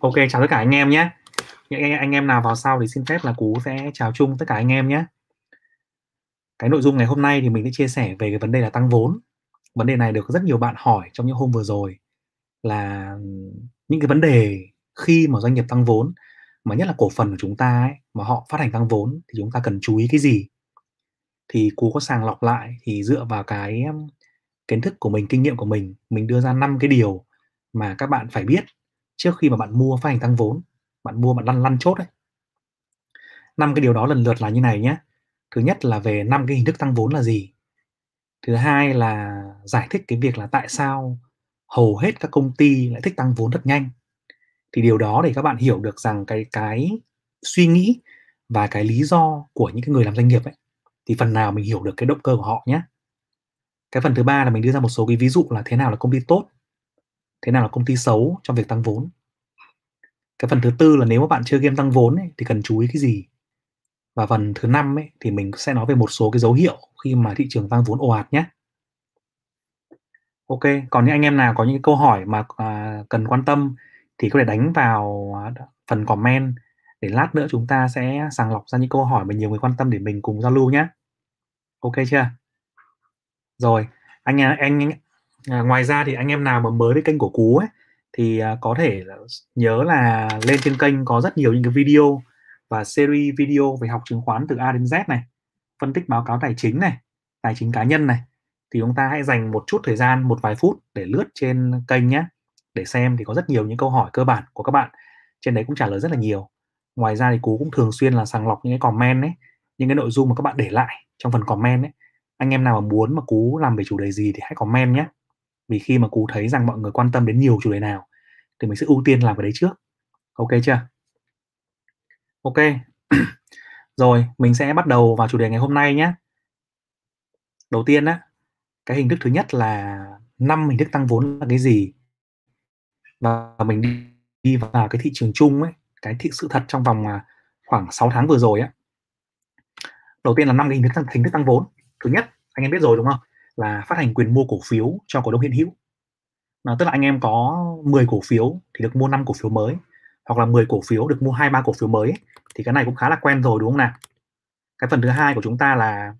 Ok, chào tất cả anh em nhé. Những anh, em nào vào sau thì xin phép là Cú sẽ chào chung tất cả anh em nhé. Cái nội dung ngày hôm nay thì mình sẽ chia sẻ về cái vấn đề là tăng vốn. Vấn đề này được rất nhiều bạn hỏi trong những hôm vừa rồi là những cái vấn đề khi mà doanh nghiệp tăng vốn mà nhất là cổ phần của chúng ta ấy, mà họ phát hành tăng vốn thì chúng ta cần chú ý cái gì? Thì Cú có sàng lọc lại thì dựa vào cái um, kiến thức của mình, kinh nghiệm của mình, mình đưa ra năm cái điều mà các bạn phải biết trước khi mà bạn mua phát hành tăng vốn, bạn mua bạn lăn lăn chốt đấy. Năm cái điều đó lần lượt là như này nhé thứ nhất là về năm cái hình thức tăng vốn là gì? Thứ hai là giải thích cái việc là tại sao hầu hết các công ty lại thích tăng vốn rất nhanh. Thì điều đó để các bạn hiểu được rằng cái cái suy nghĩ và cái lý do của những cái người làm doanh nghiệp ấy, thì phần nào mình hiểu được cái động cơ của họ nhé cái phần thứ ba là mình đưa ra một số cái ví dụ là thế nào là công ty tốt, thế nào là công ty xấu trong việc tăng vốn cái phần thứ tư là nếu mà bạn chơi game tăng vốn ấy, thì cần chú ý cái gì? Và phần thứ năm ấy, thì mình sẽ nói về một số cái dấu hiệu khi mà thị trường tăng vốn ồ ạt nhé. Ok còn những anh em nào có những câu hỏi mà à, cần quan tâm thì có thể đánh vào à, phần comment để lát nữa chúng ta sẽ sàng lọc ra những câu hỏi mà nhiều người quan tâm để mình cùng giao lưu nhé. Ok chưa? Rồi anh anh, anh à, ngoài ra thì anh em nào mà mới với kênh của cú ấy thì à, có thể nhớ là lên trên kênh có rất nhiều những cái video và series video về học chứng khoán từ A đến Z này, phân tích báo cáo tài chính này, tài chính cá nhân này. Thì chúng ta hãy dành một chút thời gian, một vài phút để lướt trên kênh nhé, để xem thì có rất nhiều những câu hỏi cơ bản của các bạn. Trên đấy cũng trả lời rất là nhiều. Ngoài ra thì cú cũng thường xuyên là sàng lọc những cái comment ấy, những cái nội dung mà các bạn để lại trong phần comment ấy. Anh em nào mà muốn mà cú làm về chủ đề gì thì hãy comment nhé vì khi mà cú thấy rằng mọi người quan tâm đến nhiều chủ đề nào thì mình sẽ ưu tiên làm cái đấy trước. Ok chưa? Ok. Rồi mình sẽ bắt đầu vào chủ đề ngày hôm nay nhé. Đầu tiên á cái hình thức thứ nhất là năm hình thức tăng vốn là cái gì? Và mình đi, đi vào cái thị trường chung ấy cái thị sự thật trong vòng à, khoảng 6 tháng vừa rồi á. Đầu tiên là năm cái hình thức tăng hình thức tăng vốn. Thứ nhất anh em biết rồi đúng không? Là phát hành quyền mua cổ phiếu cho cổ đông hiện hữu là tức là anh em có 10 cổ phiếu thì được mua 5 cổ phiếu mới hoặc là 10 cổ phiếu được mua hai ba cổ phiếu mới thì cái này cũng khá là quen rồi đúng không nào cái phần thứ hai của chúng ta là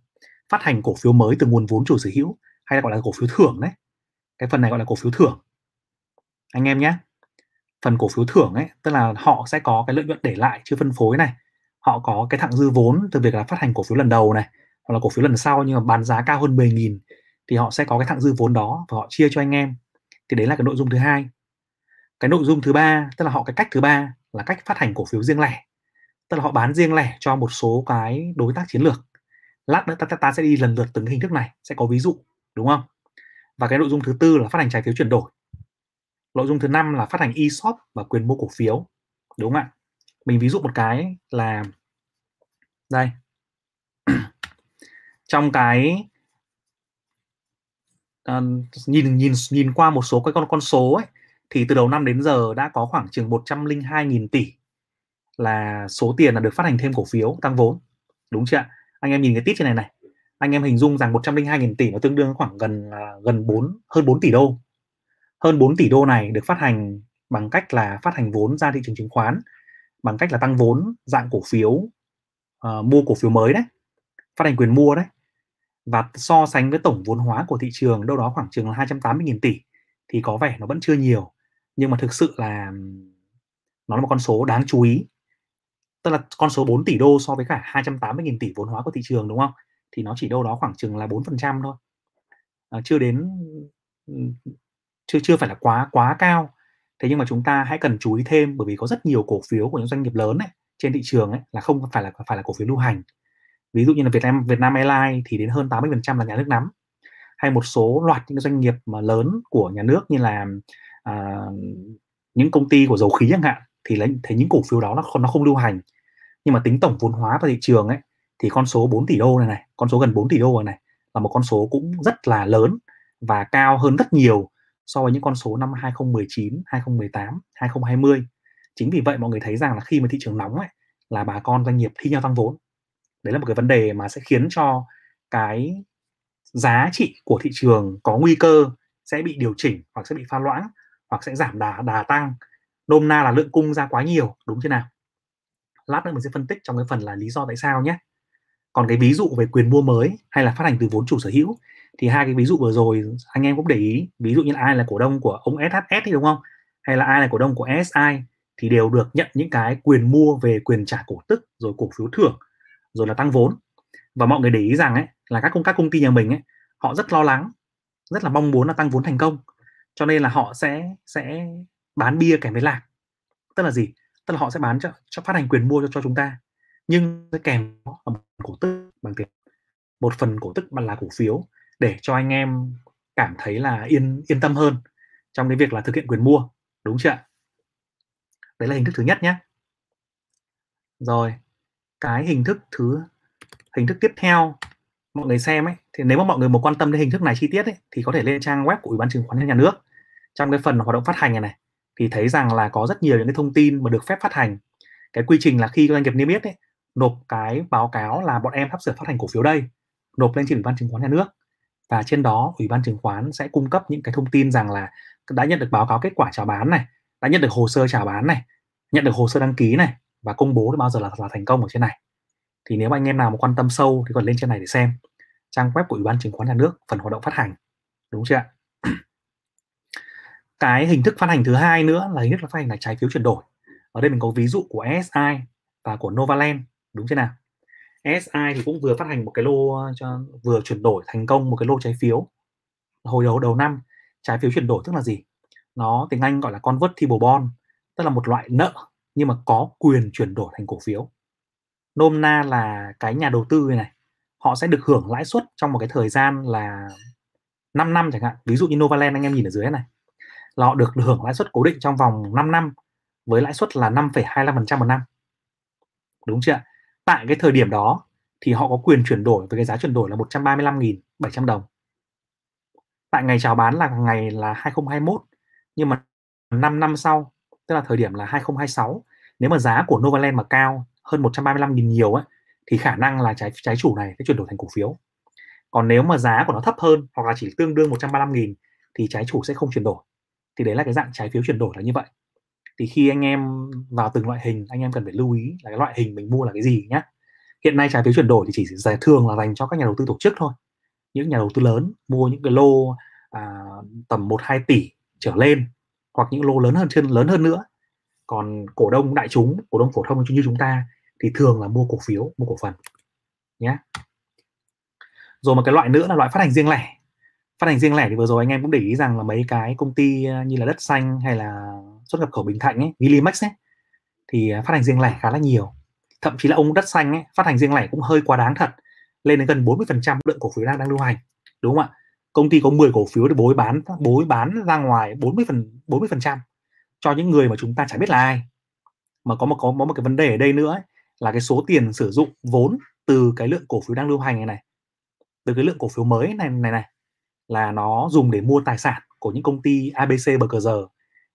phát hành cổ phiếu mới từ nguồn vốn chủ sở hữu hay là gọi là cổ phiếu thưởng đấy cái phần này gọi là cổ phiếu thưởng anh em nhé phần cổ phiếu thưởng ấy tức là họ sẽ có cái lợi nhuận để lại chưa phân phối này họ có cái thặng dư vốn từ việc là phát hành cổ phiếu lần đầu này hoặc là cổ phiếu lần sau nhưng mà bán giá cao hơn 10.000 thì họ sẽ có cái thặng dư vốn đó và họ chia cho anh em. Thì đấy là cái nội dung thứ hai. Cái nội dung thứ ba tức là họ cái cách thứ ba là cách phát hành cổ phiếu riêng lẻ. Tức là họ bán riêng lẻ cho một số cái đối tác chiến lược. Lát nữa ta, ta, ta sẽ đi lần lượt từng cái hình thức này sẽ có ví dụ đúng không? Và cái nội dung thứ tư là phát hành trái phiếu chuyển đổi. Nội dung thứ năm là phát hành e-shop và quyền mua cổ phiếu đúng không ạ? Mình ví dụ một cái là đây. Trong cái À, nhìn nhìn nhìn qua một số cái con con số ấy thì từ đầu năm đến giờ đã có khoảng chừng 102.000 tỷ là số tiền là được phát hành thêm cổ phiếu tăng vốn. Đúng chưa anh em nhìn cái tít trên này này anh em hình dung rằng 102.000 tỷ nó tương đương khoảng gần à, gần 4 hơn 4 tỷ đô. Hơn 4 tỷ đô này được phát hành bằng cách là phát hành vốn ra thị trường chứng khoán bằng cách là tăng vốn dạng cổ phiếu uh, mua cổ phiếu mới đấy phát hành quyền mua đấy và so sánh với tổng vốn hóa của thị trường đâu đó khoảng chừng là 280.000 tỷ thì có vẻ nó vẫn chưa nhiều. Nhưng mà thực sự là nó là một con số đáng chú ý. Tức là con số 4 tỷ đô so với cả 280.000 tỷ vốn hóa của thị trường đúng không? Thì nó chỉ đâu đó khoảng chừng là 4% thôi. À, chưa đến chưa chưa phải là quá quá cao. Thế nhưng mà chúng ta hãy cần chú ý thêm bởi vì có rất nhiều cổ phiếu của những doanh nghiệp lớn ấy, trên thị trường ấy là không phải là phải là cổ phiếu lưu hành ví dụ như là Việt Nam Việt Nam Airlines thì đến hơn 80% là nhà nước nắm. Hay một số loạt những doanh nghiệp mà lớn của nhà nước như là à, những công ty của dầu khí chẳng hạn thì lấy thấy những cổ phiếu đó nó không nó không lưu hành. Nhưng mà tính tổng vốn hóa vào thị trường ấy thì con số 4 tỷ đô này này con số gần 4 tỷ đô này, này là một con số cũng rất là lớn và cao hơn rất nhiều so với những con số năm 2019, 2018, 2020. Chính vì vậy mọi người thấy rằng là khi mà thị trường nóng ấy là bà con doanh nghiệp thi nhau tăng vốn đấy là một cái vấn đề mà sẽ khiến cho cái giá trị của thị trường có nguy cơ sẽ bị điều chỉnh hoặc sẽ bị pha loãng hoặc sẽ giảm đà đà tăng. Nôm na là lượng cung ra quá nhiều, đúng chưa nào? Lát nữa mình sẽ phân tích trong cái phần là lý do tại sao nhé. Còn cái ví dụ về quyền mua mới hay là phát hành từ vốn chủ sở hữu thì hai cái ví dụ vừa rồi anh em cũng để ý. Ví dụ như ai là cổ đông của ông SHS thì đúng không? Hay là ai là cổ đông của SI thì đều được nhận những cái quyền mua về quyền trả cổ tức rồi cổ phiếu thưởng rồi là tăng vốn. Và mọi người để ý rằng ấy là các công các công ty nhà mình ấy họ rất lo lắng rất là mong muốn là tăng vốn thành công. Cho nên là họ sẽ sẽ bán bia kèm với lạc. Tức là gì? Tức là họ sẽ bán cho, cho phát hành quyền mua cho cho chúng ta. Nhưng sẽ kèm một cổ tức bằng tiền. Một phần cổ tức bằng là cổ phiếu. Để cho anh em cảm thấy là yên yên tâm hơn trong cái việc là thực hiện quyền mua. Đúng chưa đấy là hình thức thứ nhất nhé rồi cái hình thức thứ hình thức tiếp theo mọi người xem ấy thì nếu mà mọi người muốn quan tâm đến hình thức này chi tiết ấy, thì có thể lên trang web của ủy ban chứng khoán nhà nước. Trong cái phần hoạt động phát hành này này thì thấy rằng là có rất nhiều những cái thông tin mà được phép phát hành. Cái quy trình là khi doanh nghiệp niêm yết ấy nộp cái báo cáo là bọn em sắp sửa phát hành cổ phiếu đây nộp lên trên ủy ban chứng khoán nhà nước. Và trên đó ủy ban chứng khoán sẽ cung cấp những cái thông tin rằng là đã nhận được báo cáo kết quả chào bán này đã nhận được hồ sơ chào bán này nhận được hồ sơ đăng ký này và công bố bao giờ là, là thành công ở trên này. Thì nếu anh em nào mà quan tâm sâu thì còn lên trên này để xem. Trang web của ủy ban chứng khoán nhà nước phần hoạt động phát hành. Đúng chưa ạ? Cái hình thức phát hành thứ hai nữa là hình thức là phát hành là trái phiếu chuyển đổi. Ở đây mình có ví dụ của SI và của Novaland. Đúng chưa nào? SI thì cũng vừa phát hành một cái lô cho vừa chuyển đổi thành công một cái lô trái phiếu. Hồi đầu đầu năm trái phiếu chuyển đổi tức là gì? Nó tiếng Anh gọi là convertible bond tức là một loại nợ nhưng mà có quyền chuyển đổi thành cổ phiếu. Nôm na là cái nhà đầu tư này họ sẽ được hưởng lãi suất trong một cái thời gian là 5 năm chẳng hạn. Ví dụ như Novaland anh em nhìn ở dưới này là họ được hưởng lãi suất cố định trong vòng 5 năm với lãi suất là 5,25% một năm. Đúng chưa tại cái thời điểm đó thì họ có quyền chuyển đổi với cái giá chuyển đổi là 135.700 đồng. Tại ngày chào bán là ngày là 2021 nhưng mà 5 năm sau tức là thời điểm là 2026 nếu mà giá của Novaland mà cao hơn 135.000 nhiều ấy thì khả năng là trái trái chủ này sẽ chuyển đổi thành cổ phiếu. Còn nếu mà giá của nó thấp hơn hoặc là chỉ tương đương 135.000 thì trái chủ sẽ không chuyển đổi. Thì đấy là cái dạng trái phiếu chuyển đổi là như vậy. Thì khi anh em vào từng loại hình anh em cần phải lưu ý là cái loại hình mình mua là cái gì nhé hiện nay trái phiếu chuyển đổi thì chỉ giải thường là dành cho các nhà đầu tư tổ chức thôi. Những nhà đầu tư lớn mua những cái lô à, tầm 1 2 tỷ trở lên hoặc những lô lớn hơn trên lớn hơn nữa còn cổ đông đại chúng, cổ đông phổ thông như chúng ta thì thường là mua cổ phiếu, mua cổ phần nhé rồi một cái loại nữa là loại phát hành riêng lẻ. Phát hành riêng lẻ thì vừa rồi anh em cũng để ý rằng là mấy cái công ty ờ, như là đất xanh hay là xuất nhập khẩu bình thạnh ấy, Vilimax ấy, thì ờ, phát hành riêng lẻ khá là nhiều. Thậm chí là ông đất xanh ấy, phát hành riêng lẻ cũng hơi quá đáng thật, lên đến gần 40% lượng cổ phiếu đang đang lưu hành, đúng không ạ? Công ty có 10 cổ phiếu thì bối bán bối bán ra ngoài 40 phần 40 phần trăm cho những người mà chúng ta chả biết là ai. Mà có một có, có một cái vấn đề ở đây nữa ấy, là cái số tiền sử dụng vốn từ cái lượng cổ phiếu đang lưu hành này này từ cái lượng cổ phiếu mới này này này là nó dùng để mua tài sản của những công ty ABC bờ cờ giờ.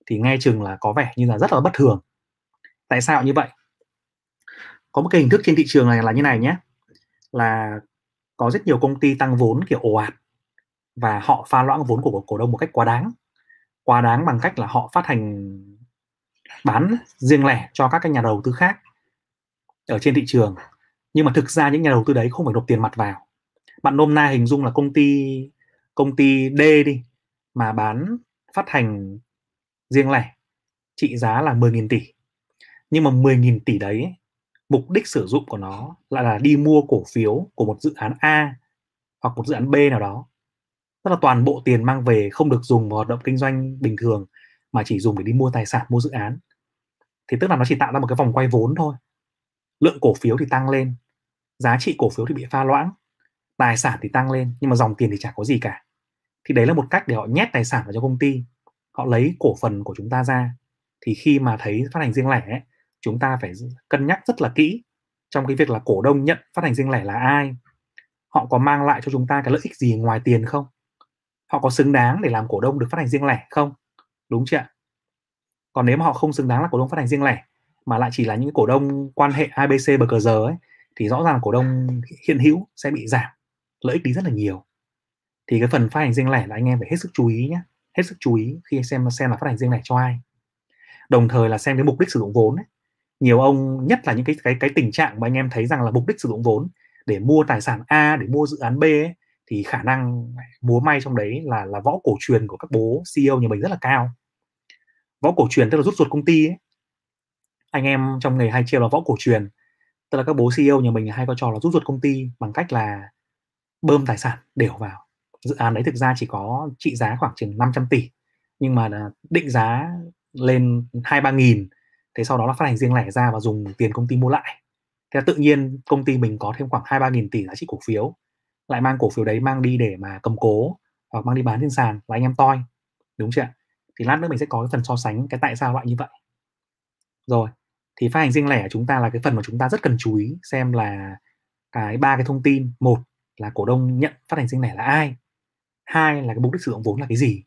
Thì nghe chừng là có vẻ như là rất là bất thường. Tại sao như vậy? Có một cái hình thức trên thị trường này là như này nhé là có rất nhiều công ty tăng vốn kiểu ồ ạt và họ pha loãng vốn của cổ đông một cách quá đáng quá đáng bằng cách là họ phát hành bán riêng lẻ cho các cái nhà đầu tư khác ở trên thị trường. Nhưng mà thực ra những nhà đầu tư đấy không phải nộp tiền mặt vào. Bạn nôm na hình dung là công ty công ty D đi, mà bán, phát hành riêng lẻ, trị giá là 10.000 tỷ. Nhưng mà 10.000 tỷ đấy, mục đích sử dụng của nó lại là đi mua cổ phiếu của một dự án A hoặc một dự án B nào đó tức là toàn bộ tiền mang về không được dùng vào hoạt động kinh doanh bình thường mà chỉ dùng để đi mua tài sản mua dự án. Thì tức là nó chỉ tạo ra một cái vòng quay vốn thôi. Lượng cổ phiếu thì tăng lên giá trị cổ phiếu thì bị pha loãng tài sản thì tăng lên nhưng mà dòng tiền thì chả có gì cả. Thì đấy là một cách để họ nhét tài sản vào cho công ty. Họ lấy cổ phần của chúng ta ra. Thì khi mà thấy phát hành riêng lẻ ấy, chúng ta phải cân nhắc rất là kỹ trong cái việc là cổ đông nhận phát hành riêng lẻ là ai. Họ có mang lại cho chúng ta cái lợi ích gì ngoài tiền không? Họ có xứng đáng để làm cổ đông được phát hành riêng lẻ không? Đúng chưa còn nếu mà họ không xứng đáng là cổ đông phát hành riêng lẻ mà lại chỉ là những cổ đông quan hệ ABC bờ cờ giờ ấy thì rõ ràng cổ đông hiện hữu sẽ bị giảm lợi ích đi rất là nhiều. Thì cái phần phát hành riêng lẻ là anh em phải hết sức chú ý nhé hết sức chú ý khi xem xem là phát hành riêng lẻ cho ai. Đồng thời là xem cái mục đích sử dụng vốn ấy. nhiều ông nhất là những cái cái cái tình trạng mà anh em thấy rằng là mục đích sử dụng vốn để mua tài sản A để mua dự án B ấy, thì khả năng múa may trong đấy là là võ cổ truyền của các bố CEO nhà mình rất là cao. Võ cổ truyền tức là rút ruột công ty ấy. anh em trong nghề hay chiêu là võ cổ truyền. Tức là các bố CEO nhà mình hay có trò là rút ruột công ty bằng cách là bơm tài sản đều vào. Dự án đấy thực ra chỉ có trị giá khoảng chừng 500 tỷ, nhưng mà à, định giá lên hai ba nghìn, thế sau đó là phát hành riêng lẻ ra và dùng tiền công ty mua lại. Thế tự nhiên công ty mình có thêm khoảng hai ba nghìn tỷ giá trị cổ phiếu lại mang cổ phiếu đấy mang đi để mà cầm cố hoặc mang đi bán trên sàn là anh em toi, đúng chưa thì lát nữa mình sẽ có cái phần so sánh cái tại sao loại như vậy. Rồi, thì phát hành riêng lẻ chúng ta là cái phần mà chúng ta rất cần chú ý xem là cái ba cái thông tin. Một là cổ đông nhận phát hành riêng lẻ là ai? Hai là cái mục đích sử dụng vốn là cái gì?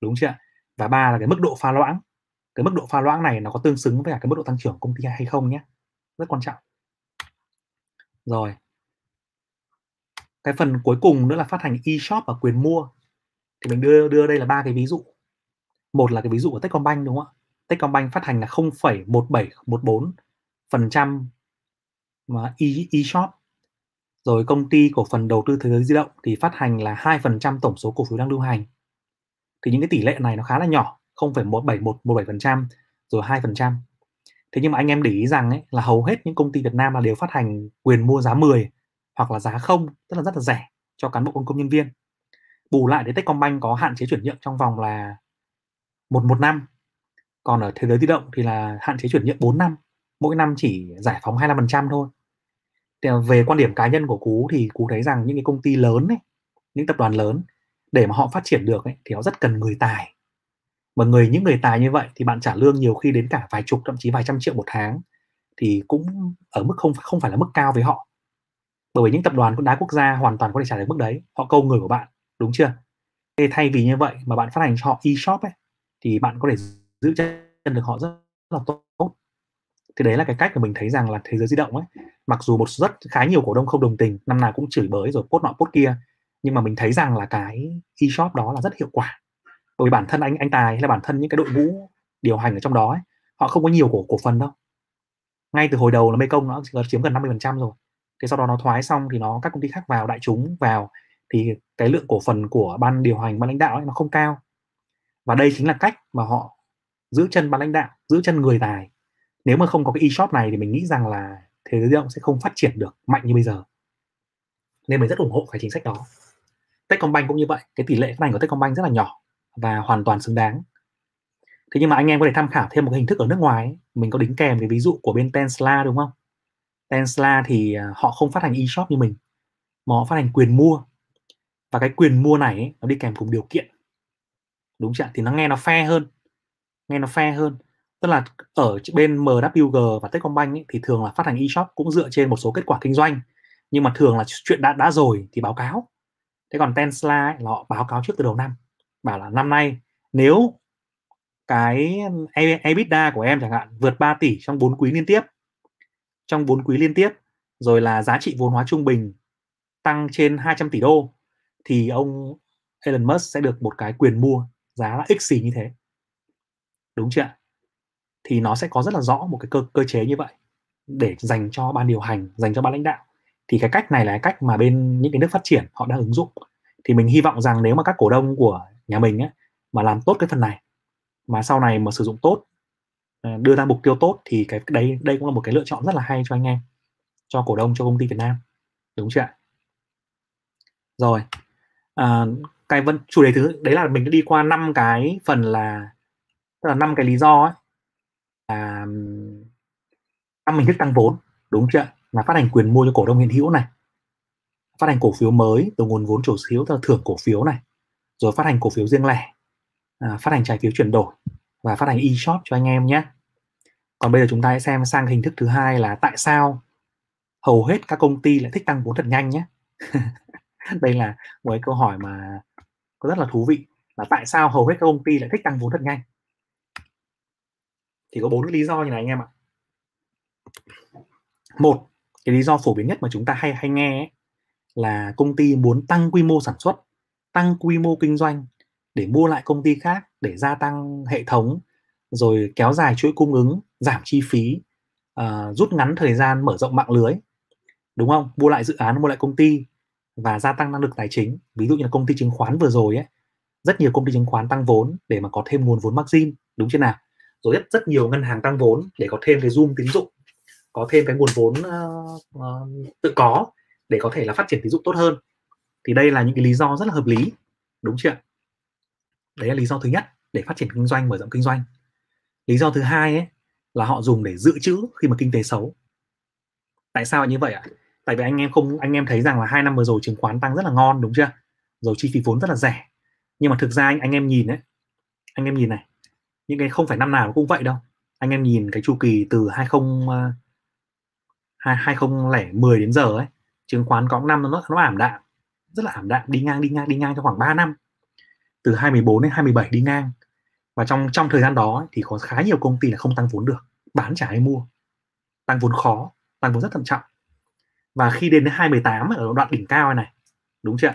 Đúng chưa và ba là cái mức độ pha loãng. Cái mức độ pha loãng này nó có tương xứng với cả cái mức độ tăng trưởng công ty hay không nhé? Rất quan trọng. Rồi cái phần cuối cùng nữa là phát hành e-shop và quyền mua. Thì mình đưa đưa đây là ba cái ví dụ. Một là cái ví dụ của Techcombank đúng không ạ? Techcombank phát hành là 0,1714 phần trăm mà e, e-shop. Rồi công ty cổ phần đầu tư thế giới di động thì phát hành là 2% tổng số cổ phiếu đang lưu hành. Thì những cái tỷ lệ này nó khá là nhỏ 0,17117% rồi 2% thế nhưng mà anh em để ý rằng ấy, là hầu hết những công ty Việt Nam là đều phát hành quyền mua giá 10 hoặc là giá không tức là rất là rẻ cho cán bộ công công nhân viên. Bù lại để Techcombank có hạn chế chuyển nhượng trong vòng là một một năm. Còn ở thế giới di động thì là hạn chế chuyển nhượng 4 năm mỗi năm chỉ giải phóng 25% thôi. Thì về quan điểm cá nhân của cú thì cú thấy rằng những cái công ty lớn ấy, những tập đoàn lớn để mà họ phát triển được ấy, thì họ rất cần người tài. Mà người những người tài như vậy thì bạn trả lương nhiều khi đến cả vài chục thậm chí vài trăm triệu một tháng thì cũng ở mức không không phải là mức cao với họ bởi vì những tập đoàn đá quốc gia hoàn toàn có thể trả được mức đấy. Họ câu người của bạn đúng chưa? Thế thay vì như vậy mà bạn phát hành cho họ e-shop ấy thì bạn có thể giữ chân được họ rất, là tốt. Thì đấy là cái cách mà mình thấy rằng là thế giới di động ấy. Mặc dù một rất khá nhiều cổ đông không đồng tình năm nào cũng chửi bới rồi cốt nọ cốt kia nhưng mà mình thấy rằng là cái e-shop đó là rất hiệu quả. Bởi vì bản thân anh anh tài hay là bản thân những cái đội ngũ điều hành ở trong đó ấy, họ không có nhiều cổ cổ phần đâu. Ngay từ hồi đầu là Mekong nó chiếm gần 50% rồi thế sau đó nó thoái xong thì nó, các công ty khác vào, đại chúng vào, thì cái lượng cổ phần của ban điều hành, ban lãnh đạo ấy nó không cao. Và đây chính là cách mà họ giữ chân ban lãnh đạo, giữ chân người tài. Nếu mà không có cái e-shop này thì mình nghĩ rằng là thế giới di động sẽ không phát triển được mạnh như bây giờ. Nên mình rất ủng hộ cái chính sách đó. Techcombank cũng như vậy, cái tỷ lệ phát hành của Techcombank rất là nhỏ và hoàn toàn xứng đáng. Thế nhưng mà anh em có thể tham khảo thêm một cái hình thức ở nước ngoài ấy. mình có đính kèm cái ví dụ của bên Tesla, đúng không? Tesla thì à, họ không phát hành e-shop như mình mà họ phát hành quyền mua. Và cái quyền mua này ấy, nó đi kèm cùng điều kiện. Đúng chưa thì nó nghe nó fair hơn nghe nó fair hơn. Tức là ở bên MWG và Techcombank ấy, thì thường là phát hành e-shop cũng dựa trên một số kết quả kinh doanh. Nhưng mà thường là chuyện đã đã rồi thì báo cáo. Thế còn Tesla ấy, là họ báo cáo trước từ đầu năm. Bảo là năm nay nếu cái ừ, e-, EBITDA của em chẳng hạn vượt 3 tỷ trong 4 quý liên tiếp trong 4 quý liên tiếp rồi là giá trị vốn hóa trung bình tăng trên 200 tỷ đô thì ông Elon Musk sẽ được một cái quyền mua giá là x xì như thế. Đúng chưa thì nó sẽ có rất là rõ một cái cơ cơ chế như vậy để dành cho ban điều hành dành cho ban lãnh đạo. Thì cái cách này là cái cách mà bên những cái nước phát triển họ đang ứng dụng. Thì mình hy vọng rằng nếu mà các cổ đông của nhà mình ấy, mà làm tốt cái phần này mà sau này mà sử dụng tốt Ờ, đưa ra mục tiêu tốt thì cái đây đây cũng là một cái lựa chọn rất là hay cho anh em cho cổ đông cho công ty Việt Nam. Đúng chưa ạ? Rồi à, cái vấn chủ đề thứ đấy là mình đã đi qua năm cái phần là tức là năm cái lý do ấy là à, năm hình thức tăng vốn đúng chưa là phát hành quyền mua cho cổ đông hiện hữu này phát hành cổ phiếu mới từ nguồn vốn chủ sở hữu thưởng cổ phiếu này rồi phát hành cổ phiếu riêng lẻ à, phát hành trái phiếu chuyển đổi và phát hành e-shop cho anh em nhé. Còn bây giờ chúng ta hãy xem sang hình thức thứ hai là tại sao hầu hết các công ty lại thích tăng vốn thật nhanh nhé. Đây là một cái câu hỏi mà có rất là thú vị là tại sao hầu hết các công ty lại thích tăng vốn thật nhanh? Thì có bốn lý do như này anh em ạ. Một cái lý do phổ biến nhất mà chúng ta hay hay nghe ấy, là công ty muốn tăng quy mô sản xuất tăng quy mô kinh doanh để mua lại công ty khác để gia tăng hệ thống rồi kéo dài chuỗi cung ứng giảm chi phí uh, rút ngắn thời gian mở rộng mạng lưới đúng không? Mua lại dự án mua lại công ty và gia tăng năng lực tài chính. Ví dụ như là công ty chứng khoán vừa rồi ấy rất nhiều công ty chứng khoán tăng vốn để mà có thêm nguồn vốn margin đúng chưa nào? Rồi rất rất nhiều ngân hàng tăng vốn để có thêm cái zoom tín dụng có thêm cái nguồn vốn uh, uh, tự có để có thể là phát triển tín dụng tốt hơn. Thì đây là những cái lý do rất là hợp lý đúng chưa đấy là lý do thứ nhất để phát triển kinh doanh, mở rộng kinh doanh. Lý do thứ hai ấy là họ dùng để dự trữ khi mà kinh tế xấu. Tại sao như vậy ạ? Tại vì anh em không, anh em thấy rằng là hai năm vừa rồi chứng khoán tăng rất là ngon, đúng chưa? Rồi chi phí vốn rất là rẻ. Nhưng mà thực ra anh anh em nhìn đấy anh em nhìn này, những cái không phải năm nào cũng vậy đâu. Anh em nhìn cái chu kỳ từ 20 2010 ờ, đến giờ ấy, chứng khoán có năm nó nó ảm đạm, rất là ảm đạm, đi ngang đi ngang đi ngang trong khoảng 3 năm từ 24 đến 27 đi ngang. Và trong trong thời gian đó thì có khá nhiều công ty là không tăng vốn được bán trả ai mua. Tăng vốn khó tăng vốn rất thận trọng. Và khi đến đến 2018 ở đoạn đỉnh cao này đúng chưa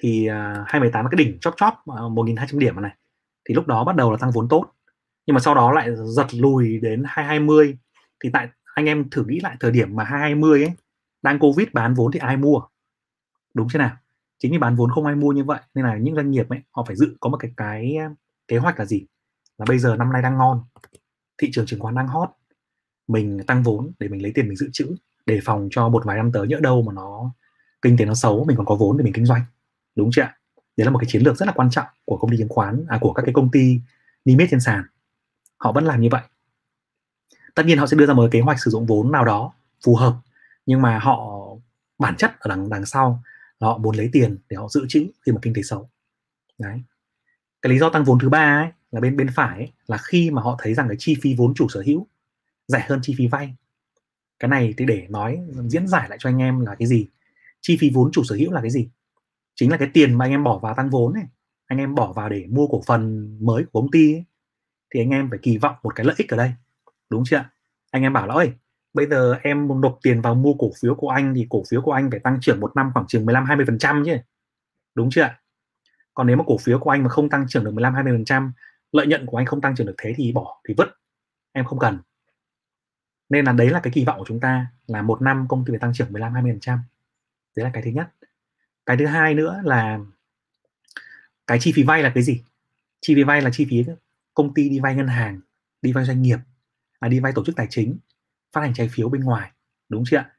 thì à, uh, 2018 là cái đỉnh chóp chóp à, uh, 1.200 điểm này. Thì lúc đó bắt đầu là tăng vốn tốt. Nhưng mà sau đó lại giật lùi đến 220 thì tại anh em thử nghĩ lại thời điểm mà 220 ấy đang covid bán vốn thì ai mua? Đúng chưa nào? Chính vì bán vốn không ai mua như vậy nên là những doanh nghiệp ấy họ phải dự có một cái cái ờ, kế hoạch là gì? Là bây giờ năm nay đang ngon thị trường chứng khoán đang hot mình tăng vốn để mình lấy tiền mình dự trữ để phòng cho một vài năm tới nhỡ đâu mà nó kinh tế nó xấu mình còn có vốn để mình kinh doanh. Đúng chưa ạ? Đấy là một cái chiến lược rất là quan trọng của công ty chứng khoán à, của các cái công ty niêm yết trên sàn. Họ vẫn làm như vậy. Tất nhiên họ sẽ đưa ra một kế hoạch sử dụng vốn nào đó phù hợp nhưng mà họ bản chất ở đằng đằng sau là họ muốn lấy tiền để họ dự trữ khi mà kinh tế xấu. Đấy. Cái lý do tăng vốn thứ ba ấy, là bên bên phải ấy, là khi mà họ thấy rằng cái chi phí vốn chủ sở hữu rẻ hơn chi phí vay. Cái này thì để nói diễn giải lại cho anh em là cái gì? Chi phí vốn chủ sở hữu là cái gì? Chính là cái tiền mà anh em bỏ vào tăng vốn này anh em bỏ vào để mua cổ phần mới của công ty ấy, thì anh em phải kỳ vọng một cái lợi ích ở đây. Đúng chưa anh em bảo là ơi bây giờ em nộp tiền vào mua cổ phiếu của anh thì cổ phiếu của anh phải tăng trưởng một năm khoảng chừng 15 20 phần trăm chứ. Đúng chưa ạ? Còn nếu mà cổ phiếu của anh mà không tăng trưởng được 15 20 phần trăm lợi nhuận của anh không tăng trưởng được thế thì bỏ thì vứt. Em không cần. Nên là đấy là cái kỳ vọng của chúng ta là một năm công ty phải tăng trưởng 15 20 phần trăm. Đấy là cái thứ nhất. Cái thứ hai nữa là cái chi phí vay là cái gì? Chi phí vay là chi phí công ty đi vay ngân hàng đi vay doanh nghiệp à, đi vay tổ chức tài chính phát hành trái phiếu bên ngoài đúng chưa ạ?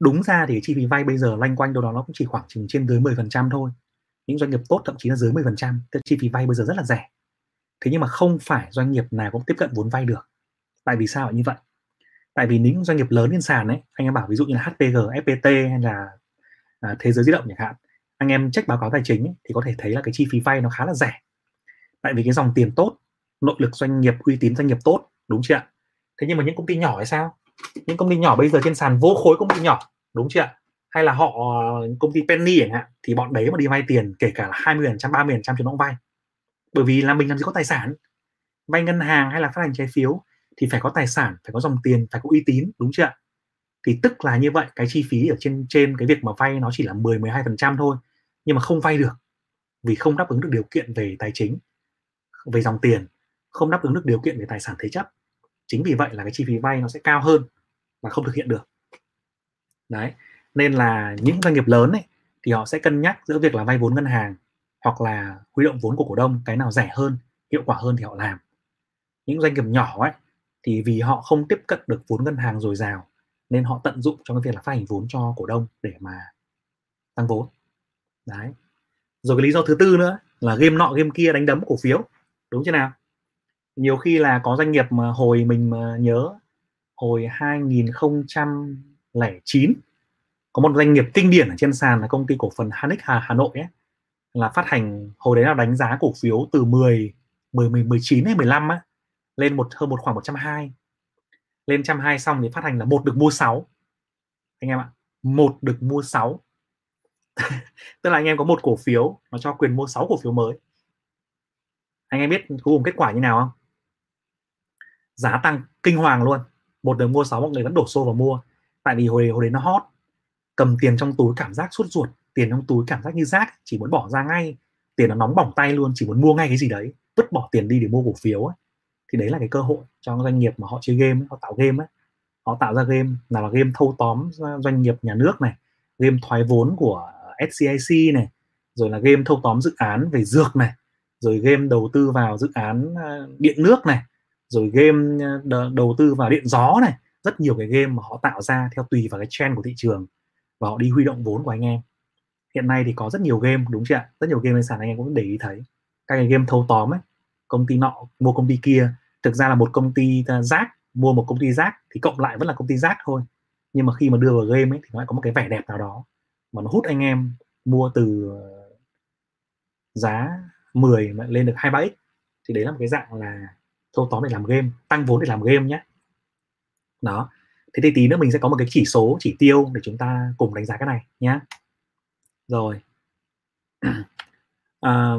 Đúng ra thì chi phí vay bây giờ loanh quanh đâu đó nó cũng chỉ khoảng chừng trên dưới 10% thôi. Những doanh nghiệp tốt thậm chí là dưới 10% cái chi phí vay bây giờ rất là rẻ. Thế nhưng mà không phải doanh nghiệp nào cũng tiếp cận vốn vay được. Tại vì sao như vậy. Tại vì những doanh nghiệp lớn trên sàn ấy anh em bảo ví dụ như là HPG, FPT hay là à, thế giới di động chẳng hạn anh em check báo cáo tài chính ấy, thì có thể thấy là cái chi phí vay nó khá là rẻ. Tại vì cái dòng tiền tốt nội lực doanh nghiệp uy tín doanh nghiệp tốt đúng chưa ạ? Thế nhưng mà những công ty nhỏ hay sao? Những công ty nhỏ bây giờ trên sàn vô khối công ty nhỏ, đúng chưa ạ? Hay là họ, công ty penny chẳng hạn, thì bọn đấy mà đi vay tiền kể cả là 20 phần trăm 30 phần trăm cho nó cũng vay. Bởi vì là mình làm gì có tài sản. Vay ngân hàng hay là phát hành trái phiếu thì phải có tài sản, phải có dòng tiền, phải có uy tín, đúng chưa ạ? Thì tức là như vậy, cái chi phí ở trên trên cái việc mà vay nó chỉ là 10 12 phần trăm thôi, nhưng mà không vay được vì không đáp ứng được điều kiện về tài chính, về dòng tiền, không đáp ứng được điều kiện về tài sản thế chấp chính vì vậy là cái chi phí vay nó sẽ cao hơn và không thực hiện được. Đấy, nên là những doanh nghiệp lớn ấy, thì họ sẽ cân nhắc giữa việc là vay vốn ngân hàng hoặc là huy động vốn của cổ đông, cái nào rẻ hơn, hiệu quả hơn thì họ làm. Những doanh nghiệp nhỏ ấy, thì vì họ không tiếp cận được vốn ngân hàng dồi dào, nên họ tận dụng trong cái việc là phát hành vốn cho cổ đông để mà tăng vốn. Đấy. Rồi cái lý do thứ tư nữa là game nọ game kia đánh đấm cổ phiếu, đúng chưa nào? Nhiều khi là có doanh nghiệp mà hồi mình mà nhớ hồi 2009 có một doanh nghiệp kinh điển ở trên sàn là công ty cổ phần Hanic Hà, Hà Nội ấy, là phát hành hồi đấy là đánh giá cổ phiếu từ 10 10 19 hay 15 á lên một hơn một khoảng 120 lên 120 xong thì phát hành là một được mua 6 anh em ạ một được mua 6 tức là anh em có một cổ phiếu nó cho quyền mua 6 cổ phiếu mới. Anh em biết cuối cùng kết quả như nào không? Giá tăng kinh hoàng luôn. Một người mua sáu mọi người vẫn đổ xô vào mua. Tại vì hồi hồi đấy nó hot. Cầm tiền trong túi cảm giác suốt ruột, tiền trong túi cảm giác như rác, chỉ muốn bỏ ra ngay. Tiền nó nóng bỏng tay luôn, chỉ muốn mua ngay cái gì đấy, vứt bỏ tiền đi để mua cổ phiếu ấy. thì đấy là cái cơ hội cho doanh nghiệp mà họ chơi game họ tạo game ấy họ tạo ra game, nào là game thâu tóm doanh nghiệp nhà nước này, game thoái vốn của SCIC này, rồi là game thâu tóm dự án về dược này, rồi game đầu tư vào dự án ờ, điện nước này rồi game ờ, đầu tư vào điện gió này. Rất nhiều cái game mà họ tạo ra theo tùy vào cái trend của thị trường và họ đi huy động vốn của anh em. Hiện nay thì có rất nhiều game, đúng chưa ạ? Rất nhiều game trên sàn anh em cũng để ý thấy. Các cái game thâu tóm ấy, công ty nọ mua công ty kia. Thực ra là một công ty ờ, rác, mua một công ty rác thì cộng lại vẫn là công ty rác thôi. Nhưng mà khi mà đưa vào game ấy thì nó lại có một cái vẻ đẹp nào đó mà nó hút anh em mua từ ờ, giá 10 mà lên được 23x thì đấy là một cái dạng là thâu tóm để làm game tăng vốn để làm game nhé đó. Thế thì tí nữa mình sẽ có một cái chỉ số chỉ tiêu để chúng ta cùng đánh giá cái này nhé rồi. À,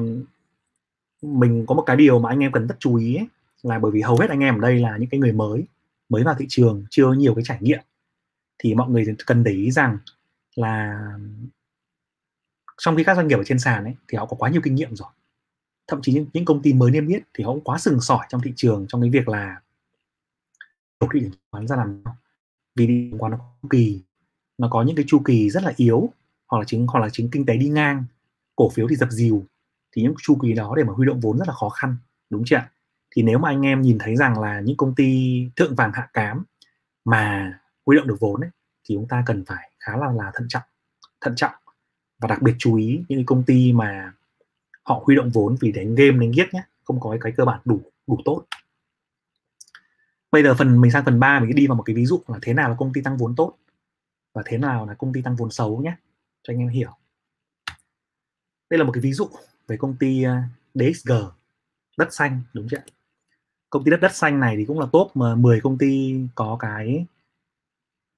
mình có một cái điều mà anh em cần rất chú ý ấy, là bởi vì hầu hết anh em ở đây là những cái người mới mới vào thị trường chưa nhiều cái trải nghiệm. Thì mọi người cần để ý rằng là trong khi các doanh nghiệp ở trên sàn ấy thì họ có quá nhiều kinh nghiệm rồi thậm chí những, những công ty mới niêm yết thì họ cũng quá sừng sỏi trong thị trường trong cái việc là đầu thị trường khoán ra làm vì đi chứng khoán nó có kỳ nó có những cái chu kỳ rất là yếu hoặc là chính hoặc là chính kinh tế đi ngang cổ phiếu thì dập dìu thì những chu kỳ đó để mà huy động vốn rất là khó khăn đúng chưa ạ? Thì nếu mà anh em nhìn thấy rằng là những công ty thượng vàng hạ cám mà huy động được vốn ấy, thì chúng ta cần phải khá là là thận trọng thận trọng và đặc biệt chú ý những công ty mà họ huy động vốn vì đánh game, đánh giết nhé không có cái cơ bản đủ đủ tốt. Bây giờ phần, mình sang phần 3 mình đi vào một cái ví dụ là thế nào là công ty tăng vốn tốt và thế nào là công ty tăng vốn xấu nhé cho anh em hiểu. Đây là một cái ví dụ về công ty ờ, DXG đất xanh, đúng chưa công ty đất đất xanh này thì cũng là top mà 10 công ty có cái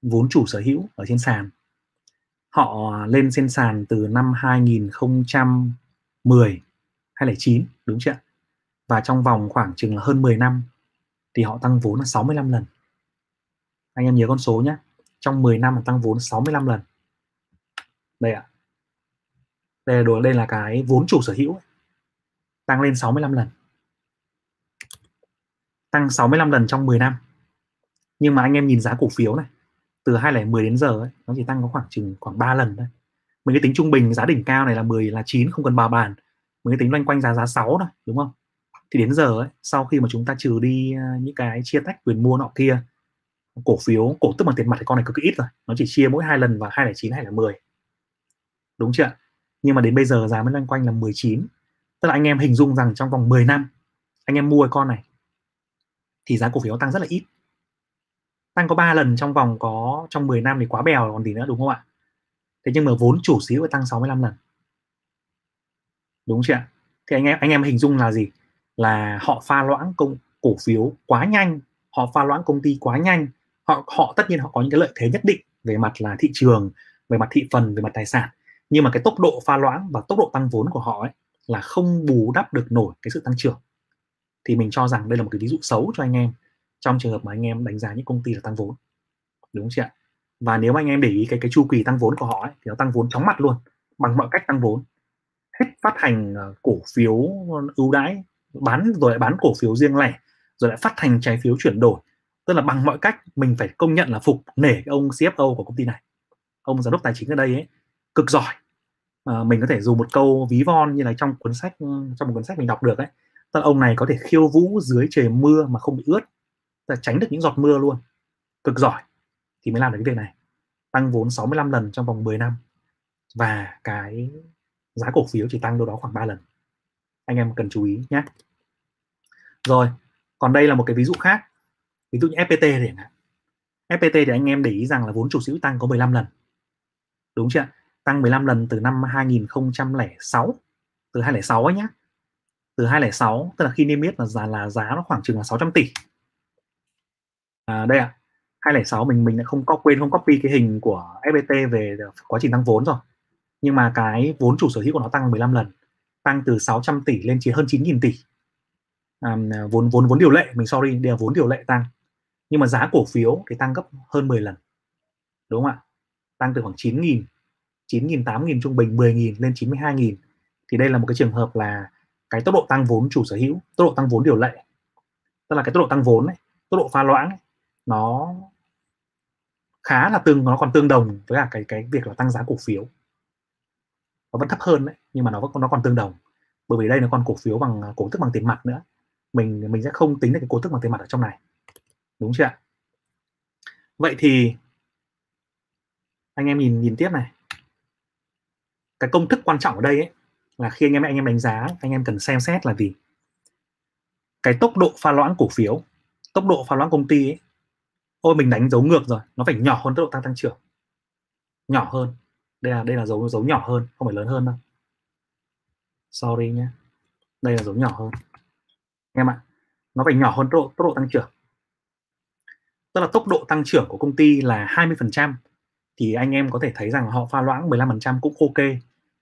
vốn chủ sở hữu ở trên sàn. Họ ờ, lên trên sàn từ năm 10 hay là 9 đúng chưa và trong vòng khoảng chừng là hơn 10 năm thì họ tăng vốn là 65 lần. Anh em nhớ con số nhé. Trong 10 năm mà tăng vốn 65 lần. Đây ạ. Đây là đồ đây là cái vốn chủ sở hữu tăng lên 65 lần. Tăng 65 lần trong 10 năm. Nhưng mà anh em nhìn giá cổ phiếu này từ 2010 đến giờ ấy, nó chỉ tăng có khoảng chừng khoảng 3 lần thôi mình cái tính trung bình giá đỉnh cao này là 10 là 9 không cần bà bàn. Mình cái tính loanh quanh giá giá 6 thôi đúng không? Thì đến giờ ấy, sau khi mà chúng ta trừ đi à, những cái chia tách quyền mua nọ kia cổ phiếu cổ tức bằng tiền mặt thì con này cực kỳ ít rồi. Nó chỉ chia mỗi hai lần vào 209 hay là 10 đúng chưa nhưng mà đến bây giờ giá mới loanh quanh là 19 tức là anh em hình dung rằng trong vòng 10 năm anh em mua cái con này thì giá cổ phiếu tăng rất là ít. Tăng có 3 lần trong vòng có trong 10 năm thì quá bèo còn gì nữa đúng không ạ? Thế nhưng mà vốn chủ sở hữu tăng 65 lần. Đúng chưa ạ? Thì anh em anh em hình dung là gì? Là họ pha loãng công cổ phiếu quá nhanh, họ pha loãng công ty quá nhanh, họ họ tất nhiên họ có những cái lợi thế nhất định về mặt là thị trường, về mặt thị phần, về mặt tài sản. Nhưng mà cái tốc độ pha loãng và tốc độ tăng vốn của họ ấy là không bù đắp được nổi cái sự tăng trưởng. Thì mình cho rằng đây là một cái ví dụ xấu cho anh em trong trường hợp mà anh em đánh giá những công ty là tăng vốn. Đúng chưa ạ? Và nếu mà anh em để ý cái cái chu kỳ tăng vốn của họ ấy, thì nó tăng vốn chóng mặt luôn bằng mọi cách tăng vốn. Hết phát hành ờ, cổ phiếu ưu đãi bán rồi lại bán cổ phiếu riêng lẻ rồi lại phát hành trái phiếu chuyển đổi. Tức là bằng mọi cách mình phải công nhận là phục nể ông CFO của công ty này. Ông giám đốc tài chính ở đây ấy cực giỏi. À, mình có thể dùng một câu ví von như là trong cuốn sách trong một cuốn sách mình đọc được ấy. Tức là ông này có thể khiêu vũ dưới trời mưa mà không bị ướt. Là tránh được những giọt mưa luôn. Cực giỏi thì mới làm được cái việc này. Tăng vốn 65 lần trong vòng 10 năm. Và cái giá cổ phiếu chỉ tăng đâu đó khoảng 3 lần. Anh em cần chú ý nhé. Rồi còn đây là một cái ví dụ khác. Ví dụ như FPT thì FPT thì anh em để ý rằng là vốn chủ sở hữu tăng có 15 lần. Đúng chưa tăng 15 lần từ năm 2006 từ 2006 ấy nhá. Từ 2006 tức là khi niêm yết là giá là giá nó khoảng chừng là 600 tỷ. À, đây ạ. à, 206 mình mình lại không có quên không copy cái hình của FPT về quá trình tăng vốn rồi. Nhưng mà cái vốn chủ sở hữu của nó tăng 15 lần tăng từ 600 tỷ lên chỉ hơn 9.000 tỷ. À, vốn vốn vốn điều lệ mình sorry đây là vốn điều lệ tăng. Nhưng mà giá cổ phiếu thì tăng gấp hơn 10 lần đúng không ạ? Tăng từ khoảng 9.000 9.000 8.000 trung bình 10.000 lên 92.000 thì đây là một cái trường hợp là cái tốc độ tăng vốn chủ sở hữu tốc độ tăng vốn điều lệ. Tức là cái tốc độ tăng vốn này tốc độ pha loãng ấy, nó khá là tương nó còn tương đồng với cả cái cái việc là tăng giá cổ phiếu. Nó vẫn thấp hơn đấy nhưng mà nó vẫn nó còn tương đồng. Bởi vì đây nó còn cổ phiếu bằng cổ tức bằng tiền mặt nữa. Mình mình sẽ không tính được cái cổ tức bằng tiền mặt ở trong này. Đúng chưa ạ? Vậy thì anh em nhìn nhìn tiếp này. Cái công thức quan trọng ở đây ấy, là khi anh em anh em đánh giá anh em cần xem xét là gì? Cái tốc độ pha loãng cổ phiếu tốc độ pha loãng công ty ấy, ôi mình đánh dấu ngược rồi. Nó phải nhỏ hơn tốc độ tăng tăng trưởng. Nhỏ hơn. Đây là đây là dấu dấu nhỏ hơn không phải lớn hơn đâu. Sorry nhé. Đây là dấu nhỏ hơn. Em ạ nó phải nhỏ hơn tốc độ, tốc độ tăng trưởng. Tức là tốc độ tăng trưởng của công ty là 20% thì anh em có thể thấy rằng họ pha loãng 15% cũng ok.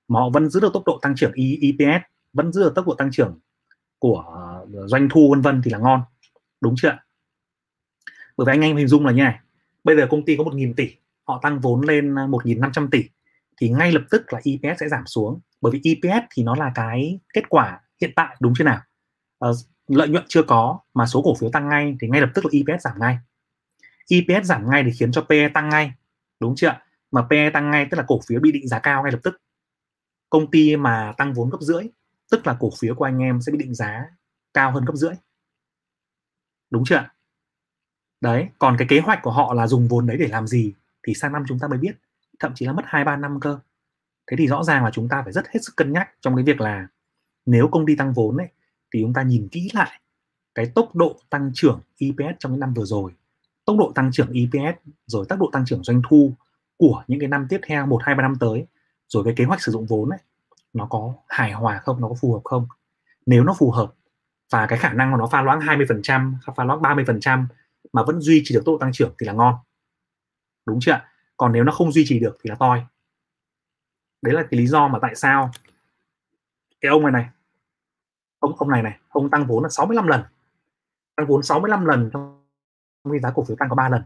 Mà họ vẫn giữ được tốc độ tăng trưởng EPS vẫn giữ được tốc độ tăng trưởng của doanh thu vân vân thì là ngon. Đúng chưa bởi vì anh em hình dung là như này bây giờ công ty có 1.000 tỷ họ tăng vốn lên à, 1.500 tỷ thì ngay lập tức là EPS sẽ giảm xuống. Bởi vì EPS thì nó là cái kết quả hiện tại đúng chưa nào? À, lợi nhuận chưa có mà số cổ phiếu tăng ngay thì ngay lập tức là EPS giảm ngay. EPS giảm ngay thì khiến cho PE tăng ngay đúng chưa mà PE tăng ngay tức là cổ phiếu bị định giá cao ngay lập tức. Công ty mà tăng vốn gấp rưỡi tức là cổ phiếu của anh em sẽ bị định giá cao hơn gấp rưỡi. Đúng chưa đấy, còn cái kế hoạch của họ là dùng vốn đấy để làm gì thì sang năm chúng ta mới biết, thậm chí là mất hai ba năm cơ. Thế thì rõ ràng là chúng ta phải rất hết sức cân nhắc trong cái việc là nếu công ty tăng vốn ấy, thì chúng ta nhìn kỹ lại cái tốc độ tăng trưởng EPS trong những năm vừa rồi. Tốc độ tăng trưởng EPS rồi tốc độ tăng trưởng doanh thu của những cái năm tiếp theo, một, hai, ba năm tới, rồi cái kế hoạch sử dụng vốn ấy, nó có hài hòa không, nó có phù hợp không? Nếu nó phù hợp và cái khả năng của nó pha loãng 20% pha loãng 30% mà vẫn duy trì được tốc độ tăng trưởng thì là ngon. Đúng chưa ạ? còn nếu nó không duy trì được thì là toi. Đấy là cái lý do mà tại sao cái ông này này, ông ông này này, ông tăng vốn là 65 lần. Tăng vốn 65 lần trong khi giá cổ phiếu tăng có 3 lần.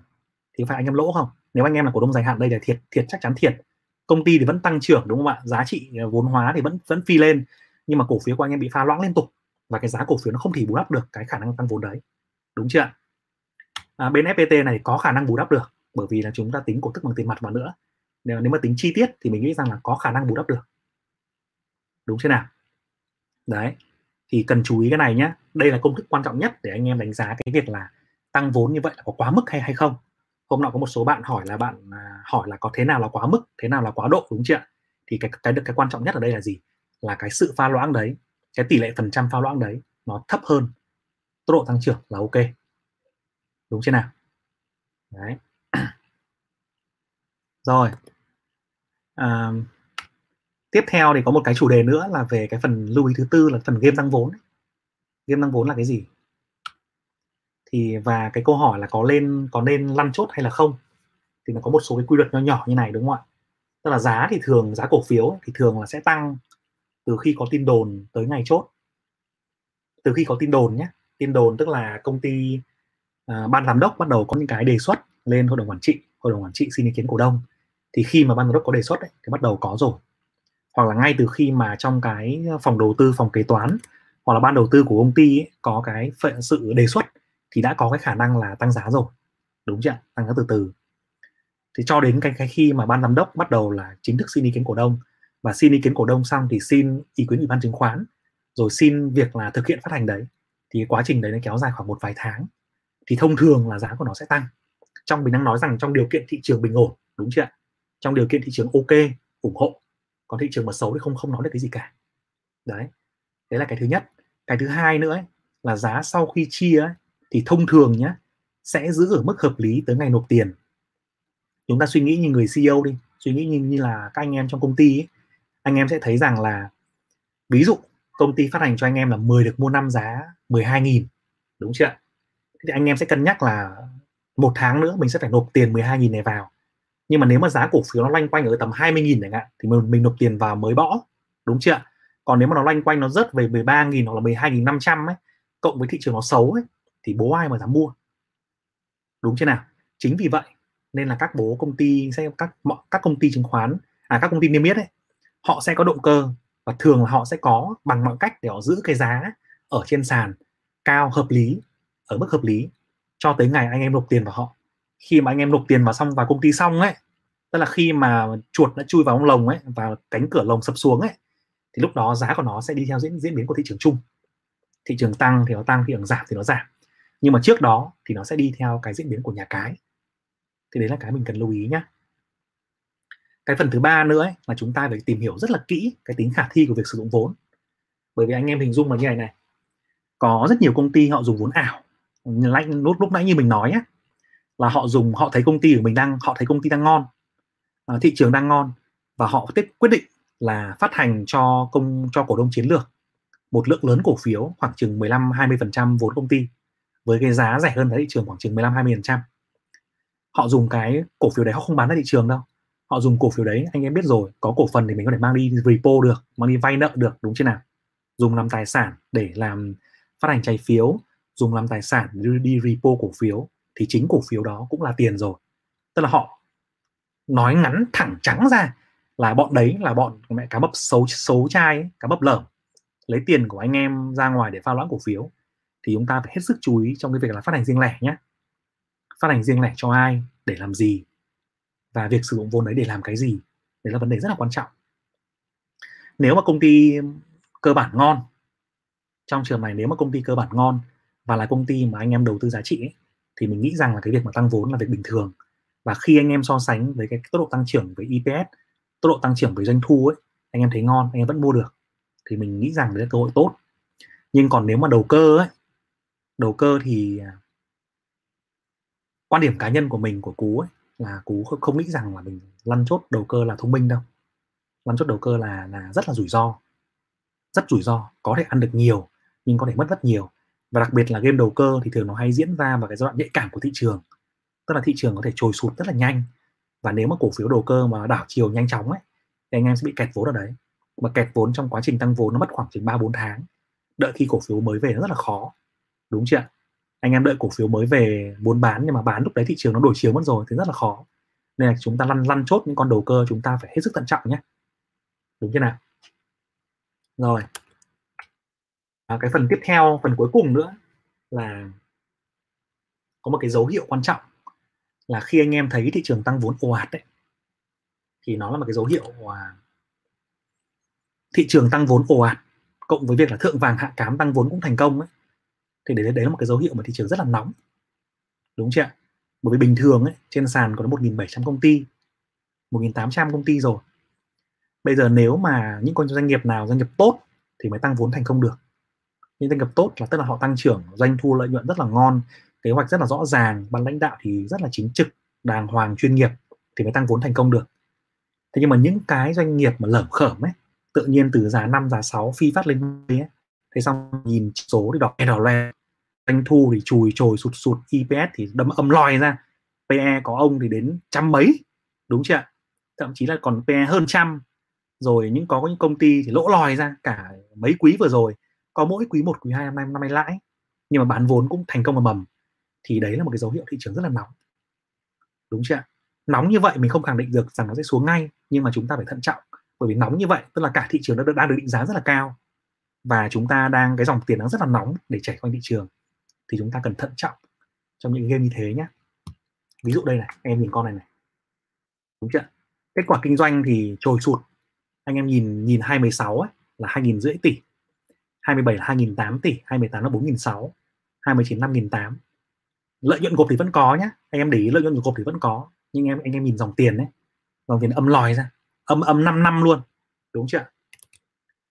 Thì phải anh em lỗ không? Nếu anh em là cổ đông dài hạn đây là thiệt thiệt chắc chắn thiệt. Công ty thì vẫn tăng trưởng, đúng không ạ? Giá trị ờ, vốn hóa thì vẫn vẫn phi lên. Nhưng mà cổ phiếu của anh em bị pha loãng liên tục và cái giá cổ phiếu nó không thể bù đắp được cái khả năng tăng vốn đấy. Đúng chưa ạ? À, bên FPT này có khả năng bù đắp được bởi vì là chúng ta tính cổ tức bằng tiền mặt vào nữa. Nếu, nếu mà tính chi tiết thì mình nghĩ rằng là có khả năng bù đắp được. Đúng chưa nào? Đấy thì cần chú ý cái này nhé đây là công thức quan trọng nhất để anh em đánh giá cái việc là tăng vốn như vậy là có quá mức hay hay không. Hôm nọ có một số bạn hỏi là bạn à, hỏi là có thế nào là quá mức thế nào là quá độ đúng chưa thì cái cái được cái quan trọng nhất ở đây là gì? Là cái sự pha loãng đấy cái tỷ lệ phần trăm pha loãng đấy nó thấp hơn. Tốc độ tăng trưởng là ok đúng chưa nào? Đấy. Rồi. À, tiếp theo thì có một cái chủ đề nữa là về cái phần lưu ý thứ tư là phần game tăng vốn game tăng vốn là cái gì? Thì và cái câu hỏi là có lên có nên lăn chốt hay là không? Thì nó có một số cái quy luật nhỏ nhỏ như này đúng không ạ? Tức là giá thì thường giá cổ phiếu thì thường là sẽ tăng từ khi có tin đồn tới ngày chốt. Từ khi có tin đồn nhé. Tin đồn tức là công ty à, ban giám đốc bắt đầu có những cái đề xuất lên hội đồng quản trị. Hội đồng quản trị xin ý kiến cổ đông. Thì khi mà ban giám đốc có đề xuất ấy, thì bắt đầu có rồi. Hoặc là ngay từ khi mà trong cái phòng đầu tư phòng kế toán hoặc là ban đầu tư của công ty ấy, có cái sự đề xuất thì đã có cái khả năng là tăng giá rồi. Đúng chưa tăng giá từ từ. Thì cho đến cái cái khi mà ban giám đốc bắt đầu là chính thức xin ý kiến cổ đông và xin ý kiến cổ đông xong thì xin ý kiến ủy ban chứng khoán rồi xin việc là thực hiện phát hành đấy thì quá trình đấy nó kéo dài khoảng một vài tháng thì thông thường là giá của nó sẽ tăng. Trong mình đang nói rằng trong điều kiện thị trường bình ổn đúng chưa trong điều kiện thị trường ok ủng hộ. Còn thị trường mà xấu thì không không nói được cái gì cả. Đấy đấy là cái thứ nhất. Cái thứ hai nữa ấy, là giá sau khi chia ấy, thì thông thường nhé sẽ giữ ở mức hợp lý tới ngày nộp tiền. Chúng ta suy nghĩ như người CEO đi suy nghĩ như, như là các anh em trong công ty ấy, anh em sẽ thấy rằng là ví dụ công ty phát hành cho anh em là 10 được mua năm giá 12.000 đúng chưa thì anh em sẽ cân nhắc là một tháng nữa mình sẽ phải nộp tiền 12.000 này vào. Nhưng mà nếu mà giá cổ phiếu nó loanh quanh ở tầm 20.000 chẳng hạn thì mình, mình nộp tiền vào mới bỏ đúng chưa còn nếu mà nó loanh quanh nó rớt về 13.000 hoặc là 12.500 ấy cộng với thị trường nó xấu ấy thì bố ai mà dám mua? Đúng chưa nào? Chính vì vậy nên là các bố công ty sẽ các các công ty chứng khoán à các công ty niêm yết ấy họ sẽ có động cơ và thường là họ sẽ có bằng mọi cách để họ giữ cái giá ở trên sàn cao hợp lý ở mức hợp lý cho tới ngày anh em nộp tiền vào họ. Khi mà anh em nộp tiền vào xong vào công ty xong ấy tức là khi mà chuột đã chui vào trong lồng ấy và cánh cửa lồng sập xuống ấy thì lúc đó giá của nó sẽ đi theo diễn diễn biến của thị trường chung. Thị trường tăng thì nó tăng thị trường giảm thì nó giảm. Nhưng mà trước đó thì nó sẽ đi theo cái diễn biến của nhà cái. Thì đấy là cái mình cần lưu ý nhé cái phần thứ ba nữa ấy, là chúng ta phải tìm hiểu rất là kỹ cái tính khả thi của việc sử dụng vốn. Bởi vì anh em hình dung là như này này có rất nhiều công ty họ dùng vốn ảo lúc lúc nãy như mình nói á là họ dùng họ thấy công ty của mình đang họ thấy công ty đang ngon à, thị trường đang ngon và họ tiếp quyết định là phát hành cho công cho cổ đông chiến lược một lượng lớn cổ phiếu khoảng chừng 15 20% vốn công ty với cái giá rẻ hơn giá thị trường khoảng chừng 15 20%. Họ dùng cái cổ phiếu đấy họ không bán ra thị trường đâu. Họ dùng cổ phiếu đấy anh em biết rồi, có cổ phần thì mình có thể mang đi repo được, mang đi vay nợ được đúng chưa nào? Dùng làm tài sản để làm phát hành trái phiếu, dùng làm tài sản đi, đi repo cổ phiếu thì chính cổ phiếu đó cũng là tiền rồi. Tức là họ nói ngắn thẳng trắng ra là bọn đấy là bọn mẹ cá mập xấu xấu trai ấy, cá mập lởm. Lấy tiền của anh em ra ngoài để pha loãng cổ phiếu thì chúng ta phải hết sức chú ý trong cái việc là phát hành riêng lẻ nhé phát hành riêng lẻ cho ai để làm gì và việc sử dụng vốn đấy để làm cái gì đấy là vấn đề rất là quan trọng. Nếu mà công ty cơ bản ngon trong trường này nếu mà công ty cơ bản ngon và là công ty mà anh em đầu tư giá trị ấy, thì mình nghĩ rằng là cái việc mà tăng vốn là việc bình thường. Và khi anh em so sánh với cái tốc độ tăng trưởng với EPS tốc độ tăng trưởng với doanh thu ấy anh em thấy ngon anh em vẫn mua được thì mình nghĩ rằng đấy là cơ hội tốt. Nhưng còn nếu mà đầu cơ ấy đầu cơ thì à, quan điểm cá nhân của mình của cú ấy là cú không nghĩ rằng là mình lăn chốt đầu cơ là thông minh đâu. Lăn chốt đầu cơ là là rất là rủi ro. Rất rủi ro có thể ăn được nhiều nhưng có thể mất rất nhiều và đặc biệt là game đầu cơ thì thường nó hay diễn ra vào cái giai đoạn nhạy cảm của thị trường. Tức là thị trường có thể trồi sụt rất là nhanh. Và nếu mà cổ phiếu đầu cơ mà đảo chiều nhanh chóng ấy, thì anh em sẽ bị kẹt vốn ở đấy. Mà kẹt vốn trong quá trình tăng vốn nó mất khoảng chừng ba bốn tháng. Đợi khi cổ phiếu mới về nó rất là khó. Đúng chưa anh em đợi cổ phiếu mới về muốn bán nhưng mà bán lúc đấy thị trường nó đổi chiều mất rồi thì rất là khó. Nên là chúng ta lăn lăn chốt những con đầu cơ chúng ta phải hết sức thận trọng nhé. Đúng chưa nào? Rồi à, cái phần tiếp theo phần cuối cùng nữa là có một cái dấu hiệu quan trọng là khi anh em thấy thị trường tăng vốn ồ ạt đấy thì nó là một cái dấu hiệu à, thị trường tăng vốn ồ ạt cộng với việc là thượng vàng hạ cám tăng vốn cũng thành công ấy thì đấy đấy là một cái dấu hiệu mà thị trường rất là nóng. Đúng chưa bởi vì bình thường ấy trên sàn có 1.700 công ty 1.800 công ty rồi. Bây giờ nếu mà những con doanh nghiệp nào doanh nghiệp tốt thì mới tăng vốn thành công được những doanh nghiệp tốt là tức là họ tăng trưởng doanh thu lợi nhuận rất là ngon kế hoạch rất là rõ ràng ban lãnh đạo thì rất là chính trực đàng hoàng chuyên nghiệp thì mới tăng vốn thành công được. Thế nhưng mà những cái doanh nghiệp mà lởm khởm ấy tự nhiên từ giá 5 giá 6 phi phát lên ấy, thế xong nhìn số thì đỏ đỏ le doanh thu thì chùi chồi sụt sụt EPS thì đấm âm lòi ra PE có ông thì đến trăm mấy đúng chưa thậm chí là còn PE hơn trăm rồi những có những công ty thì lỗ lòi ra cả mấy quý vừa rồi có mỗi quý một quý hai năm nay năm nay lãi nhưng mà bán vốn cũng thành công và mầm thì đấy là một cái dấu hiệu thị trường rất là nóng. Đúng chưa nóng như vậy mình không khẳng định được rằng nó sẽ xuống ngay nhưng mà chúng ta phải thận trọng bởi vì nóng như vậy tức là cả thị trường đã đang được định giá rất là cao và chúng ta đang cái dòng tiền đang rất là nóng để chảy quanh thị trường thì chúng ta cần thận trọng trong những game như thế nhé ví dụ đây này em nhìn con này này. Đúng chưa kết quả kinh doanh thì trồi sụt. Anh em nhìn nhìn 216 ấy, là hai nghìn rưỡi tỷ. 27 là hai nghìn tám tỷ 28 là bốn nghìn sáu 29 năm nghìn tám lợi nhuận gộp thì vẫn có nhá, anh em để ý lợi nhuận gộp thì vẫn có, nhưng em, anh em nhìn dòng tiền đấy dòng tiền âm lòi ra, âm âm 5 năm luôn, đúng chưa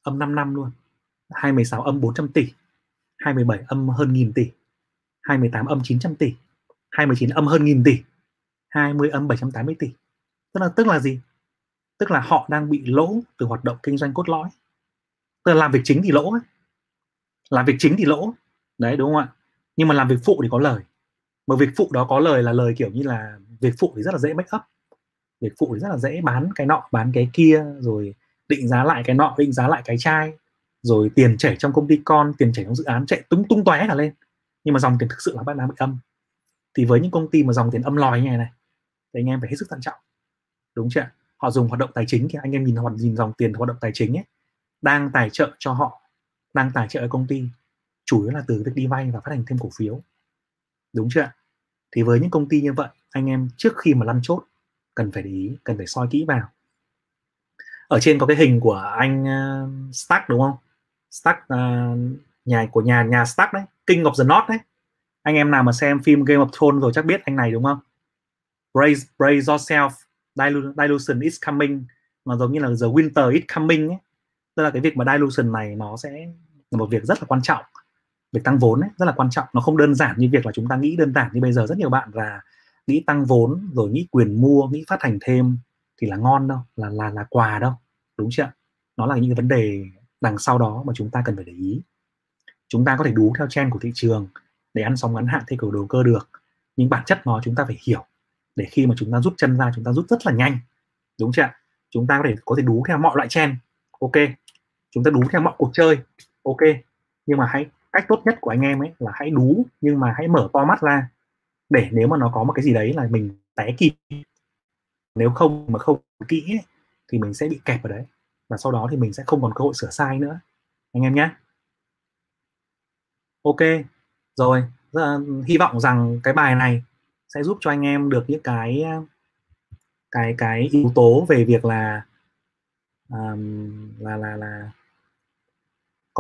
âm 5 năm luôn 26 âm 400 tỷ 27 âm hơn nghìn tỷ 28 âm 900 tỷ 29 âm hơn nghìn tỷ 20 âm 780 tỷ. Tức là tức là gì? Tức là họ đang bị lỗ từ hoạt động kinh doanh cốt lõi. Tức là làm việc chính thì lỗ ấy làm việc chính thì lỗ. Đấy, đúng không ạ? Nhưng mà làm việc phụ thì có lời. Mà việc phụ đó có lời là lời kiểu như là việc phụ thì rất là dễ make up. Việc phụ thì rất là dễ bán cái nọ, bán cái kia, rồi định giá lại cái nọ, định giá lại cái chai. Rồi tiền chảy trong công ty con, tiền chảy trong dự án, chạy tung tung tóe cả lên. Nhưng mà dòng tiền thực sự là bạn đang bị âm. Thì với những công ty mà dòng tiền âm lòi như này này, thì anh em phải hết sức thận trọng. Đúng chưa họ dùng hoạt động tài chính thì anh em nhìn hoạt nhìn dòng tiền hoạt động tài chính ấy, đang tài trợ cho họ đang tài trợ cho công ty chủ yếu là từ việc đi vay và phát hành thêm cổ phiếu. Đúng chưa thì với những công ty như vậy anh em trước khi mà lăn chốt cần phải để ý cần phải soi kỹ vào. Ở trên có cái hình của anh uh, Stark đúng không? Stark uh, nhà của nhà nhà Stark đấy King of the North đấy. Anh em nào mà xem phim Game of Thrones rồi chắc biết anh này đúng không? Brace brace yourself dilution is coming mà giống như là the winter is coming ấy tức là cái việc mà dilution này nó sẽ là một việc rất là quan trọng. Việc tăng vốn ấy, rất là quan trọng. Nó không đơn giản như việc là chúng ta nghĩ đơn giản như bây giờ rất nhiều bạn là nghĩ tăng vốn rồi nghĩ quyền mua nghĩ phát hành thêm thì là ngon đâu là là là quà đâu đúng chưa nó là những cái vấn đề đằng sau đó mà chúng ta cần phải để ý. Chúng ta có thể đú theo trend của thị trường để ăn sóng ngắn hạn theo kiểu đầu cơ được. Nhưng bản chất nó chúng ta phải hiểu để khi mà chúng ta rút chân ra chúng ta rút rất là nhanh đúng chưa chúng ta có thể có thể đú theo mọi loại trend. Ok chúng ta đú theo mọi cuộc chơi. Ok nhưng mà hãy cách tốt nhất của anh em ấy là hãy đú nhưng mà hãy mở to mắt ra. Để nếu mà nó có một cái gì đấy là mình té kịp. Nếu không mà không kỹ ấy, thì mình sẽ bị kẹp ở đấy. Và sau đó thì mình sẽ không còn cơ hội sửa sai nữa. Anh em nhé ok rồi. Hy vọng rằng cái bài này sẽ giúp cho anh em được những cái cái cái yếu tố về việc là um, là là là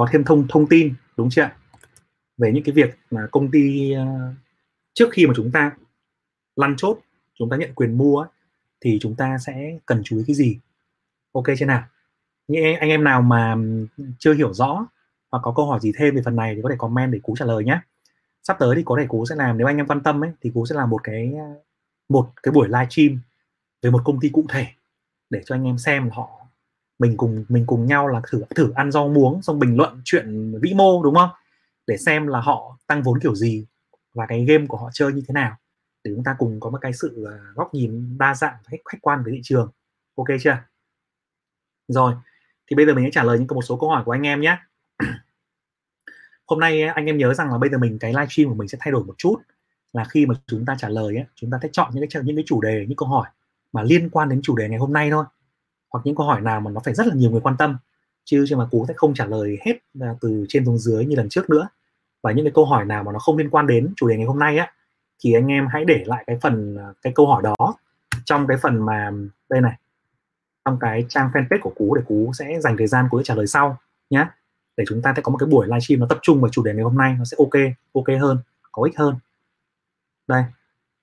có thêm thông thông tin, đúng chưa ạ? Về những cái việc mà công ty ờ, trước khi mà chúng ta lăn chốt, chúng ta nhận quyền mua thì chúng ta sẽ cần chú ý cái gì? Ok chưa nào? Những anh em nào mà chưa hiểu rõ hoặc có câu hỏi gì thêm về phần này thì có thể comment để cú trả lời nhé sắp tới thì có thể cú sẽ làm, nếu anh em quan tâm ấy, thì cú sẽ làm một cái ờ, một cái buổi live stream về một công ty cụ thể để cho anh em xem họ mình cùng mình cùng nhau là thử thử ăn rau muống xong bình luận chuyện vĩ mô đúng không? Để xem là họ tăng vốn kiểu gì và cái game của họ chơi như thế nào. Để chúng ta cùng có một cái sự à, góc nhìn đa dạng khách, khách quan với thị trường. Ok chưa? Rồi thì bây giờ mình sẽ trả lời những một số câu hỏi của anh em nhé. Hôm nay anh em nhớ rằng là bây giờ mình cái livestream của mình sẽ thay đổi một chút. Là khi mà chúng ta trả lời ấy, chúng ta sẽ chọn những cái những cái chủ đề những câu hỏi mà liên quan đến chủ đề ngày hôm nay thôi hoặc những câu hỏi nào mà nó phải rất là nhiều người quan tâm, chứ chứ mà cú sẽ không trả lời hết à, từ trên xuống dưới như lần trước nữa. Và những cái câu hỏi nào mà nó không liên quan đến chủ đề ngày hôm nay á, thì anh em hãy để lại cái phần à, cái câu hỏi đó trong cái phần mà đây này, trong cái trang fanpage của cú để cú sẽ dành thời gian cú trả lời sau nhé để chúng ta sẽ có một cái buổi livestream nó tập trung vào chủ đề ngày hôm nay, nó sẽ ok ok hơn, có ích hơn. Đây,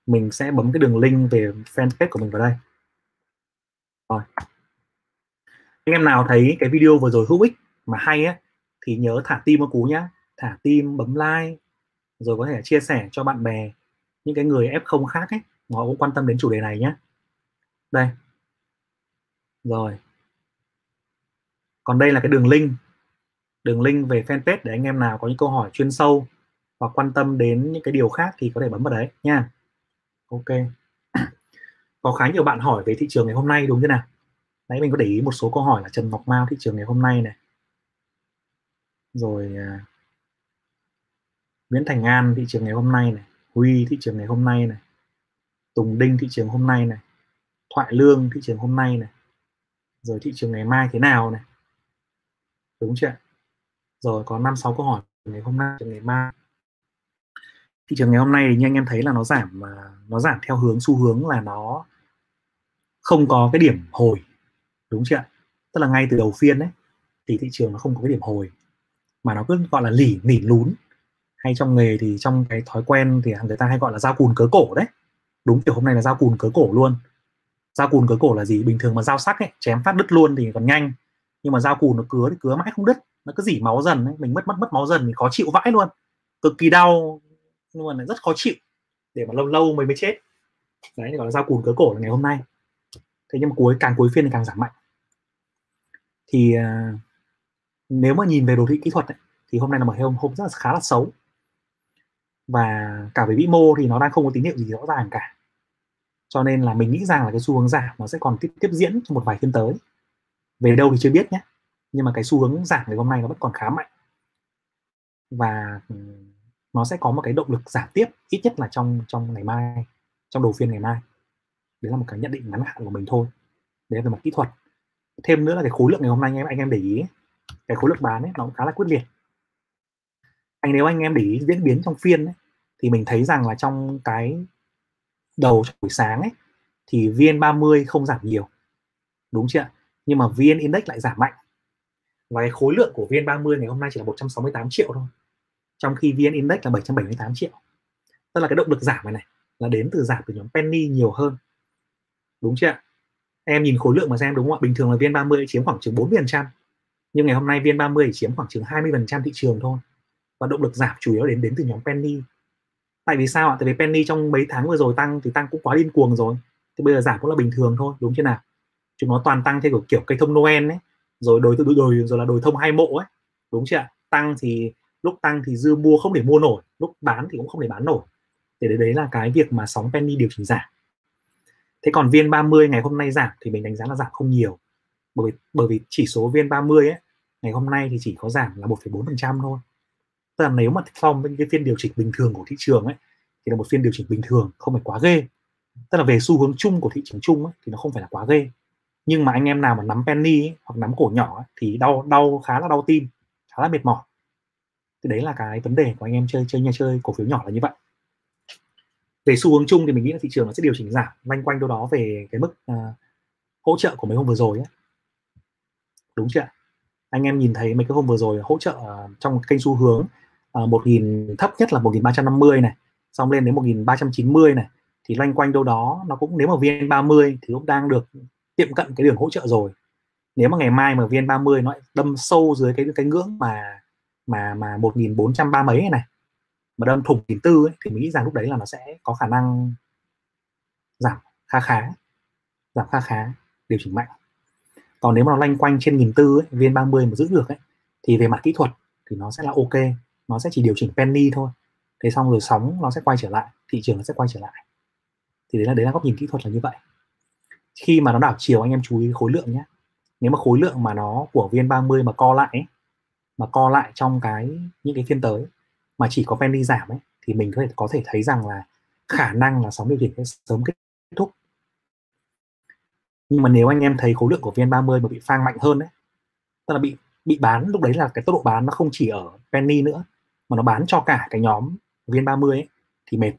mình sẽ bấm cái đường link về fanpage của mình vào đây. Rồi anh em nào thấy cái video vừa rồi hữu ích mà hay á, thì nhớ thả tim một cú nhá. Thả tim, bấm like, rồi có thể chia sẻ cho bạn bè, những cái người f0 khác ấy họ cũng quan tâm đến chủ đề này nhé đây. Rồi. Còn đây là cái đường link. Đường link về fanpage để anh em nào có những câu hỏi chuyên sâu hoặc quan tâm đến những cái điều khác thì có thể bấm vào đấy nha. Ok. Có khá nhiều bạn hỏi về thị trường ngày hôm nay đúng thế nào? Nãy mình có để ý một số câu hỏi là Trần Ngọc Mao thị trường ngày hôm nay này. Rồi à, Nguyễn Thành An thị trường ngày hôm nay này Huy thị trường ngày hôm nay này Tùng Đinh thị trường hôm nay này Thoại Lương thị trường hôm nay này. Rồi thị trường ngày mai thế nào này? Đúng chưa rồi có năm sáu câu hỏi ngày hôm nay ngày mai. Thị trường ngày hôm nay thì như anh em thấy là nó giảm mà nó giảm theo hướng xu hướng là nó không có cái điểm hồi đúng chưa ạ? tức là ngay từ đầu phiên đấy thì thị trường nó không có cái điểm hồi, mà nó cứ gọi là lỉ nỉ lún. Hay trong nghề thì trong cái thói quen thì người ta hay gọi là giao cùn cớ cổ đấy. Đúng kiểu hôm nay là giao cùn cớ cổ luôn. Giao cùn cớ cổ là gì? Bình thường mà dao sắc ấy, chém phát đứt luôn thì còn nhanh. Nhưng mà dao cùn nó cứa thì cứa mãi không đứt. Nó cứ dỉ máu dần ấy. mình mất mất mất máu dần thì khó chịu vãi luôn. Cực kỳ đau, nhưng mà lại rất khó chịu. Để mà lâu lâu mới mới chết. Đấy, gọi là dao cùn cớ cổ là ngày hôm nay. Thế nhưng mà cuối, càng cuối phiên thì càng giảm mạnh thì uh, nếu mà nhìn về đồ thị kỹ thuật ấy, thì hôm nay là một hôm hôm rất là khá là xấu. Và cả về vĩ mô thì nó đang không có tín hiệu gì rõ ràng cả. Cho nên là mình nghĩ rằng là cái xu hướng giảm nó sẽ còn tiếp tiếp diễn trong một vài phiên tới. Về đâu thì chưa biết nhé nhưng mà cái xu hướng giảm ngày hôm nay nó vẫn còn khá mạnh. Và nó sẽ có một cái động lực giảm tiếp ít nhất là trong trong ngày mai trong đầu phiên ngày mai. Đấy là một cái nhận định ngắn hạn của mình thôi. Đấy là về mặt kỹ thuật thêm nữa là cái khối lượng ngày hôm nay anh em anh em để ý. Cái khối lượng bán ấy nó cũng khá là quyết liệt. Anh nếu anh em để ý diễn biến trong phiên ấy, thì mình thấy rằng là trong cái đầu buổi sáng ấy thì VN30 không giảm nhiều. Đúng chưa nhưng mà VN Index lại giảm mạnh. Và cái khối lượng của VN30 ngày hôm nay chỉ là 168 triệu thôi. Trong khi VN Index là 778 triệu. Tức là cái động lực giảm này này là đến từ giảm từ nhóm penny nhiều hơn. Đúng chưa em nhìn khối lượng mà xem đúng không ạ? Bình thường là VN30 chiếm khoảng chừng 40% nhưng ngày hôm nay VN30 chiếm khoảng chừng 20 phần trăm thị trường thôi. Và động lực giảm chủ yếu đến đến từ nhóm penny. Tại vì sao ạ? Tại vì penny trong mấy tháng vừa rồi tăng thì tăng cũng quá điên cuồng rồi. Thì bây giờ giảm cũng là bình thường thôi đúng chưa nào? Chúng nó toàn tăng theo kiểu, kiểu cây thông Noel ấy. Rồi đồi đồi, đồi rồi là đồi thông hai mộ ấy. Đúng chưa tăng thì lúc tăng thì dư mua không để mua nổi. Lúc bán thì cũng không để bán nổi. Thì đấy, đấy là cái việc mà sóng penny điều chỉnh giảm thế còn viên 30 ngày hôm nay giảm thì mình đánh giá là giảm không nhiều. Bởi vì bởi vì chỉ số viên 30 ấy ngày hôm nay thì chỉ có giảm là 1,4% thôi. Tức là nếu mà so với cái phiên điều chỉnh bình thường của thị trường ấy thì là một phiên điều chỉnh bình thường không phải quá ghê. Tức là về xu hướng chung của thị trường chung ấy, thì nó không phải là quá ghê. Nhưng mà anh em nào mà nắm penny ấy, hoặc nắm cổ nhỏ ấy, thì đau đau khá là đau tim khá là mệt mỏi. Thì đấy là cái vấn đề của anh em chơi chơi nhà chơi cổ phiếu nhỏ là như vậy về xu hướng chung thì mình nghĩ là thị trường nó sẽ điều chỉnh giảm loanh quanh đâu đó về cái mức uh, hỗ trợ của mấy hôm vừa rồi ấy. đúng chưa anh em nhìn thấy mấy cái hôm vừa rồi hỗ trợ uh, trong kênh xu hướng à, uh, 1.000 thấp nhất là 1.350 này xong lên đến 1.390 này thì loanh quanh đâu đó nó cũng nếu mà VN30 thì cũng đang được tiệm cận cái đường hỗ trợ rồi nếu mà ngày mai mà VN30 nó đâm sâu dưới cái cái ngưỡng mà mà mà 1430 mấy này, này mà đâm thủng nghìn tư ấy, thì mình nghĩ rằng lúc đấy là nó sẽ có khả năng giảm khá khá giảm khá khá điều chỉnh mạnh. Còn nếu mà nó lanh quanh trên nghìn tư viên 30 mà giữ được ấy thì về mặt kỹ thuật thì nó sẽ là ok. Nó sẽ chỉ điều chỉnh penny thôi. Thế xong rồi sóng nó sẽ quay trở lại thị trường nó sẽ quay trở lại. Thì đấy là đấy là góc nhìn kỹ thuật là như vậy. Khi mà nó đảo chiều anh em chú ý khối lượng nhé. Nếu mà khối lượng mà nó của viên 30 mà co lại ấy, mà co lại trong cái những cái phiên tới mà chỉ có penny giảm ấy thì mình có thể có thể thấy rằng là khả năng là sóng điều chỉnh sẽ sớm kết thúc. Nhưng mà nếu anh em thấy khối lượng của VN30 mà bị phang mạnh hơn đấy tức là bị bị bán lúc đấy là cái tốc độ bán nó không chỉ ở penny nữa mà nó bán cho cả cái nhóm VN30 ấy thì mệt.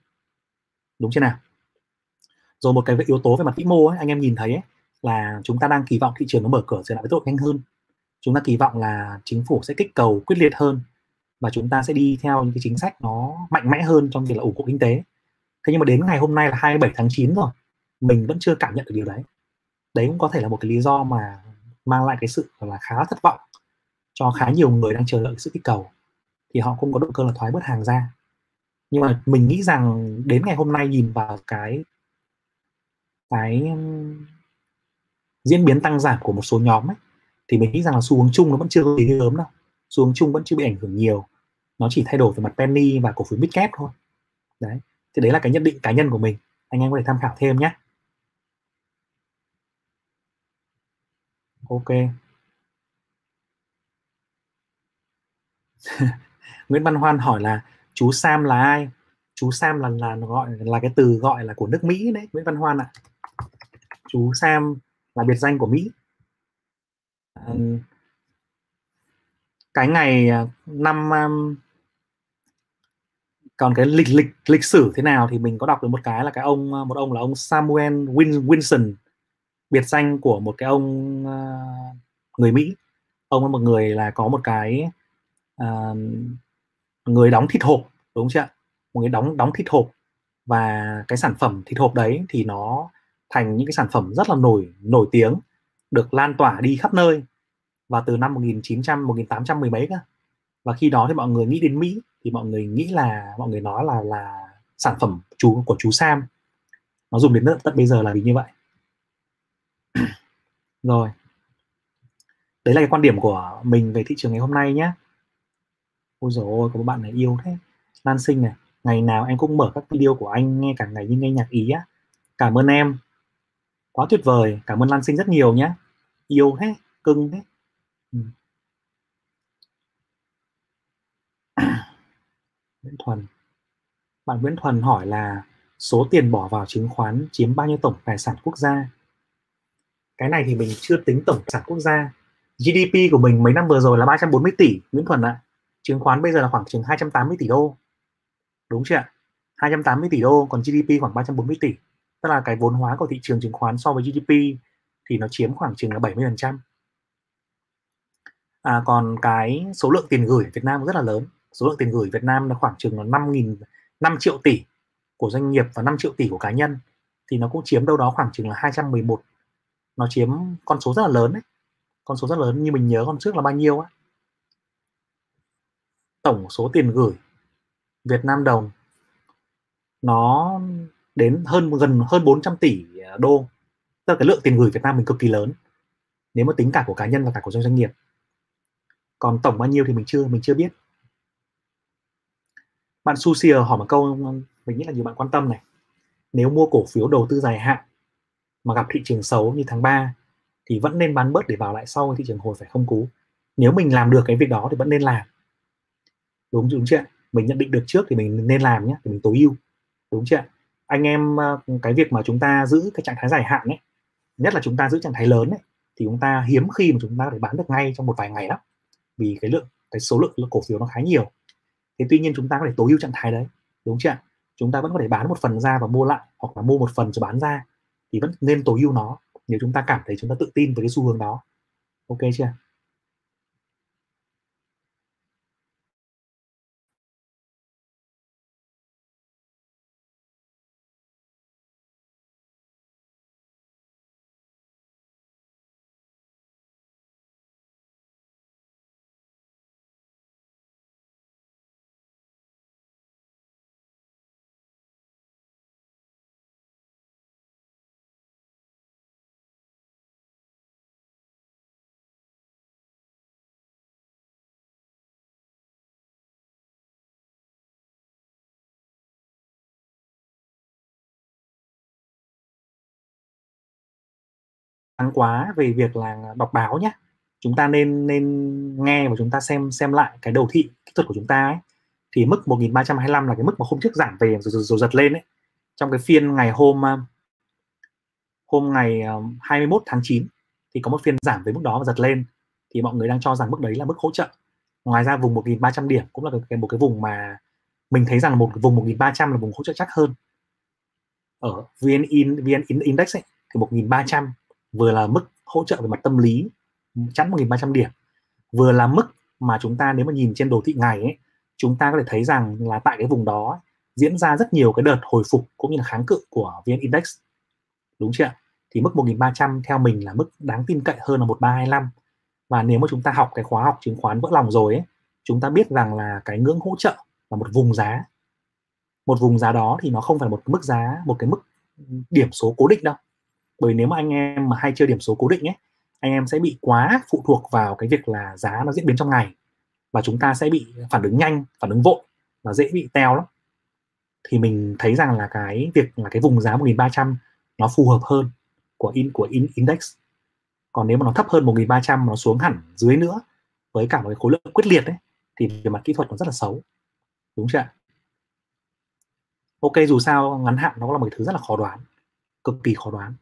Đúng chưa nào? Rồi một cái yếu tố về mặt vĩ mô ấy, anh em nhìn thấy ấy, là chúng ta đang kỳ vọng thị trường nó mở cửa trở lại với tốc độ nhanh hơn. Chúng ta kỳ vọng là chính phủ sẽ kích cầu quyết liệt hơn và chúng ta sẽ đi theo những cái chính sách nó mạnh mẽ hơn trong việc là ủng hộ kinh tế. Thế nhưng mà đến ngày hôm nay là 27 tháng 9 rồi, mình vẫn chưa cảm nhận được điều đấy. Đấy cũng có thể là một cái lý do mà mang lại cái sự là khá thất vọng cho khá nhiều người đang chờ đợi sự kích cầu. Thì họ cũng có động cơ là thoái bớt hàng ra. Nhưng mà mình nghĩ rằng đến ngày hôm nay nhìn vào cái cái diễn biến tăng giảm của một số nhóm ấy, thì mình nghĩ rằng là xu hướng chung nó vẫn chưa có gì lớn đâu. Xu hướng chung vẫn chưa bị ảnh hưởng nhiều nó chỉ thay đổi về mặt penny và cổ phiếu midcap thôi. Đấy, thì đấy là cái nhận định cá nhân của mình. Anh em có thể tham khảo thêm nhé. Ok. Nguyễn Văn Hoan hỏi là, chú Sam là ai? Chú Sam là là gọi, là cái từ gọi là của nước Mỹ đấy, Nguyễn Văn Hoan ạ. À. chú Sam là biệt danh của Mỹ. Cái ngày à, năm còn cái lịch lịch lịch sử thế nào thì mình có đọc được một cái là cái ông ờ, một ông là ông Samuel Win, Winson biệt danh của một cái ông uh, người Mỹ. Ông là một người là có một cái uh, người đóng thịt hộp đúng chưa một người đóng đóng thịt hộp. Và cái sản phẩm thịt hộp đấy thì nó thành những cái sản phẩm rất là nổi nổi tiếng được lan tỏa đi khắp nơi. Và từ năm 1900 1800 mười mấy cơ và khi đó thì mọi người nghĩ đến Mỹ, thì mọi người nghĩ là, mọi người nói là là sản phẩm chú, của chú Sam. Nó dùng đến tận bây giờ là vì như vậy. Rồi. Đấy là cái quan điểm của mình về thị trường ngày hôm nay nhé ôi dồi ôi, có một bạn này yêu thế. Lan Sinh này, ngày nào em cũng mở các video của anh nghe cả ngày như nghe nhạc ý á. Cảm ơn em. Quá tuyệt vời, cảm ơn Lan Sinh rất nhiều nhé yêu thế, cưng thế. Ừ. Nguyễn Thuần. Bạn Nguyễn Thuần hỏi là số tiền bỏ vào chứng khoán chiếm bao nhiêu tổng tài sản quốc gia? Cái này thì mình chưa tính tổng tài sản quốc gia. GDP của mình mấy năm vừa rồi là 340 tỷ Nguyễn Thuần ạ. Chứng khoán bây giờ là khoảng chừng 280 tỷ đô. Đúng chưa ạ? 280 tỷ đô còn GDP khoảng 340 tỷ. Tức là cái vốn hóa của thị trường chứng khoán so với GDP thì nó chiếm khoảng chừng là 70% à, còn cái số lượng tiền gửi ở Việt Nam rất là lớn số lượng tiền gửi Việt Nam là khoảng chừng là 5.000 5 triệu tỷ của doanh nghiệp và 5 triệu tỷ của cá nhân. Thì nó cũng chiếm đâu đó khoảng chừng là 211 nó chiếm con số rất là lớn đấy. Con số rất lớn như mình nhớ con trước là bao nhiêu á? Tổng số tiền gửi Việt Nam đồng nó đến hơn gần hơn 400 tỷ đô. Tức là cái lượng tiền gửi Việt Nam mình cực kỳ lớn, nếu mà tính cả của cá nhân và cả của doanh nghiệp. Còn tổng bao nhiêu thì mình chưa mình chưa biết bạn Susier hỏi một câu mình nghĩ là nhiều bạn quan tâm này. Nếu mua cổ phiếu đầu tư dài hạn mà gặp thị trường xấu như tháng 3 thì vẫn nên bán bớt để vào lại sau thị trường hồi phải không cú. Nếu mình làm được cái việc đó thì vẫn nên làm. Đúng đúng chưa mình nhận định được trước thì mình nên làm nhé, thì mình tối ưu. Đúng chưa anh em ờ, cái việc mà chúng ta giữ cái trạng thái dài hạn ấy, nhất là chúng ta giữ trạng thái lớn ấy, thì chúng ta hiếm khi mà chúng ta có thể bán được ngay trong một vài ngày lắm vì cái lượng, cái số lượng cổ phiếu nó khá nhiều thế tuy nhiên chúng ta có thể tối ưu trạng thái đấy, đúng chưa chúng ta vẫn có thể bán một phần ra và mua lại, hoặc là mua một phần rồi bán ra, thì vẫn nên tối ưu nó, nếu chúng ta cảm thấy chúng ta tự tin với cái xu hướng đó. Ok chưa ngắn quá về việc là đọc báo nhé chúng ta nên nên nghe và chúng ta xem xem lại cái đầu thị kỹ thuật của chúng ta ấy. Thì mức 1325 là cái mức mà hôm trước giảm về rồi, rồi, rồi giật lên ấy. Trong cái phiên ngày hôm ờ, hôm ngày ờ, 21 tháng 9 thì có một phiên giảm về mức đó và giật lên. Thì mọi người đang cho rằng mức đấy là mức hỗ trợ. Ngoài ra vùng 1.300 điểm cũng là cái, một cái vùng mà mình thấy rằng một vùng 1.300 là vùng hỗ trợ chắc hơn. Ở VN, in, VN Index ấy, thì 1.300 vừa là mức hỗ trợ về mặt tâm lý chắn 1.300 điểm, vừa là mức mà chúng ta nếu mà nhìn trên đồ thị ngày ấy, chúng ta có thể thấy rằng là tại cái vùng đó diễn ra rất nhiều cái đợt hồi phục cũng như là kháng cự của VN Index. Đúng chưa thì mức 1.300 theo mình là mức đáng tin cậy hơn là 1325 và nếu mà chúng ta học cái khóa học chứng khoán vỡ lòng rồi ấy, chúng ta biết rằng là cái ngưỡng hỗ trợ là một vùng giá. Một vùng giá đó thì nó không phải là một mức giá, một cái mức điểm số cố định đâu bởi nếu mà anh em mà hay chơi điểm số cố định ấy, anh em sẽ bị quá phụ thuộc vào cái việc là giá nó diễn biến trong ngày. Và chúng ta sẽ bị phản ứng nhanh, phản ứng vội và dễ bị teo lắm. Thì mình thấy rằng là cái việc là cái vùng giá 1300 nó phù hợp hơn của in của in, index. Còn nếu mà nó thấp hơn 1300 nó xuống hẳn dưới nữa, với cả một cái khối lượng quyết liệt ấy, thì về mặt kỹ thuật nó rất là xấu. Đúng chưa ok, dù sao ngắn hạn nó là một cái thứ rất là khó đoán, cực kỳ khó đoán.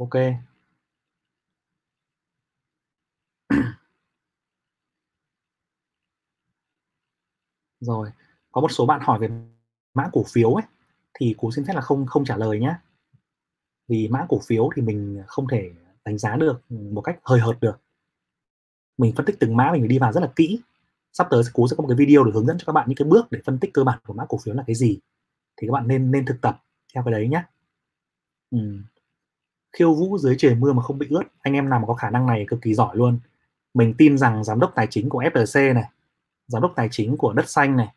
Ok. Rồi, có một số bạn hỏi về mã cổ phiếu ấy, thì cú xin phép là không không trả lời nhé vì mã cổ phiếu thì mình không thể đánh giá được một cách hời hợt được. Mình phân tích từng mã mình phải đi vào rất là kỹ. Sắp tới cú sẽ có một cái video để hướng dẫn cho các bạn những cái bước để phân tích cơ bản của mã cổ phiếu là cái gì. Thì các bạn nên nên thực tập theo cái đấy nhé ừ khiêu vũ dưới trời mưa mà không bị ướt. Anh em nào mà có khả năng này cực kỳ giỏi luôn. Mình tin rằng giám đốc tài chính của FLC này, giám đốc tài chính của đất xanh này,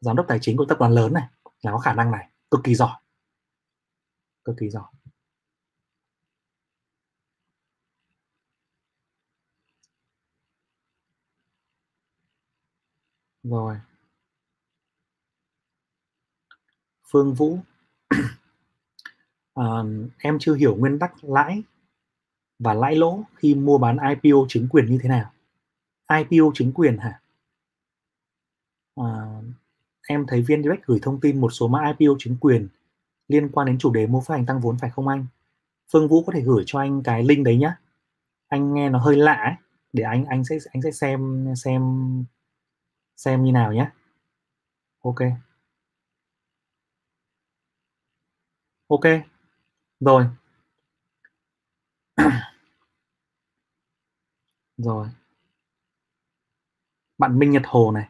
giám đốc tài chính của tập đoàn lớn này là có khả năng này. Cực kỳ giỏi. Cực kỳ giỏi. Rồi. Phương Vũ uh, em chưa hiểu nguyên tắc lãi và lãi lỗ khi mua bán IPO chứng quyền như thế nào IPO chứng quyền hả uh, em thấy viên direct gửi thông tin một số mã IPO chứng quyền liên quan đến chủ đề mua phát hành tăng vốn phải không anh Phương Vũ có thể gửi cho anh cái link đấy nhá anh nghe nó hơi lạ ấy. để anh anh sẽ anh sẽ xem xem xem như nào nhé OK. OK. Rồi. Rồi. Bạn Minh Nhật Hồ này,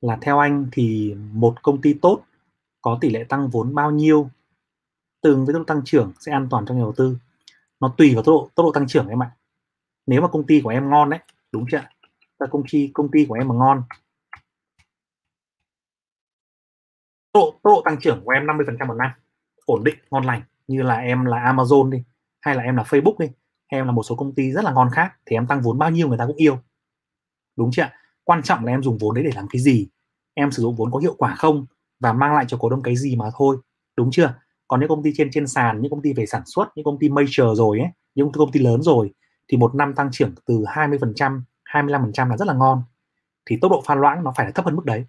là theo anh thì một công ty tốt có tỷ lệ tăng vốn bao nhiêu tương với tốc độ tăng trưởng sẽ an toàn trong nhà đầu tư? Nó tùy vào tốc độ tốc độ tăng trưởng em ạ. Nếu mà công ty của em ngon đấy, đúng chưa? Là công ty công ty của em mà ngon tốc độ, tốc độ tăng trưởng của em 50% một năm ổn định ngon lành như là em là Amazon đi, hay là em là Facebook đi hay em là một số công ty rất là ngon khác thì em tăng vốn bao nhiêu người ta cũng yêu. Đúng chưa quan trọng là em dùng vốn đấy để làm cái gì? Em sử dụng vốn có hiệu quả không? Và mang lại cho cổ đông cái gì mà thôi? Đúng chưa? Còn những công ty trên trên sàn, những công ty về sản xuất, những công ty major rồi ấy, những công ty lớn rồi, thì một năm tăng trưởng từ 20% 25% là rất là ngon. Thì tốc độ pha loãng nó phải là thấp hơn mức đấy.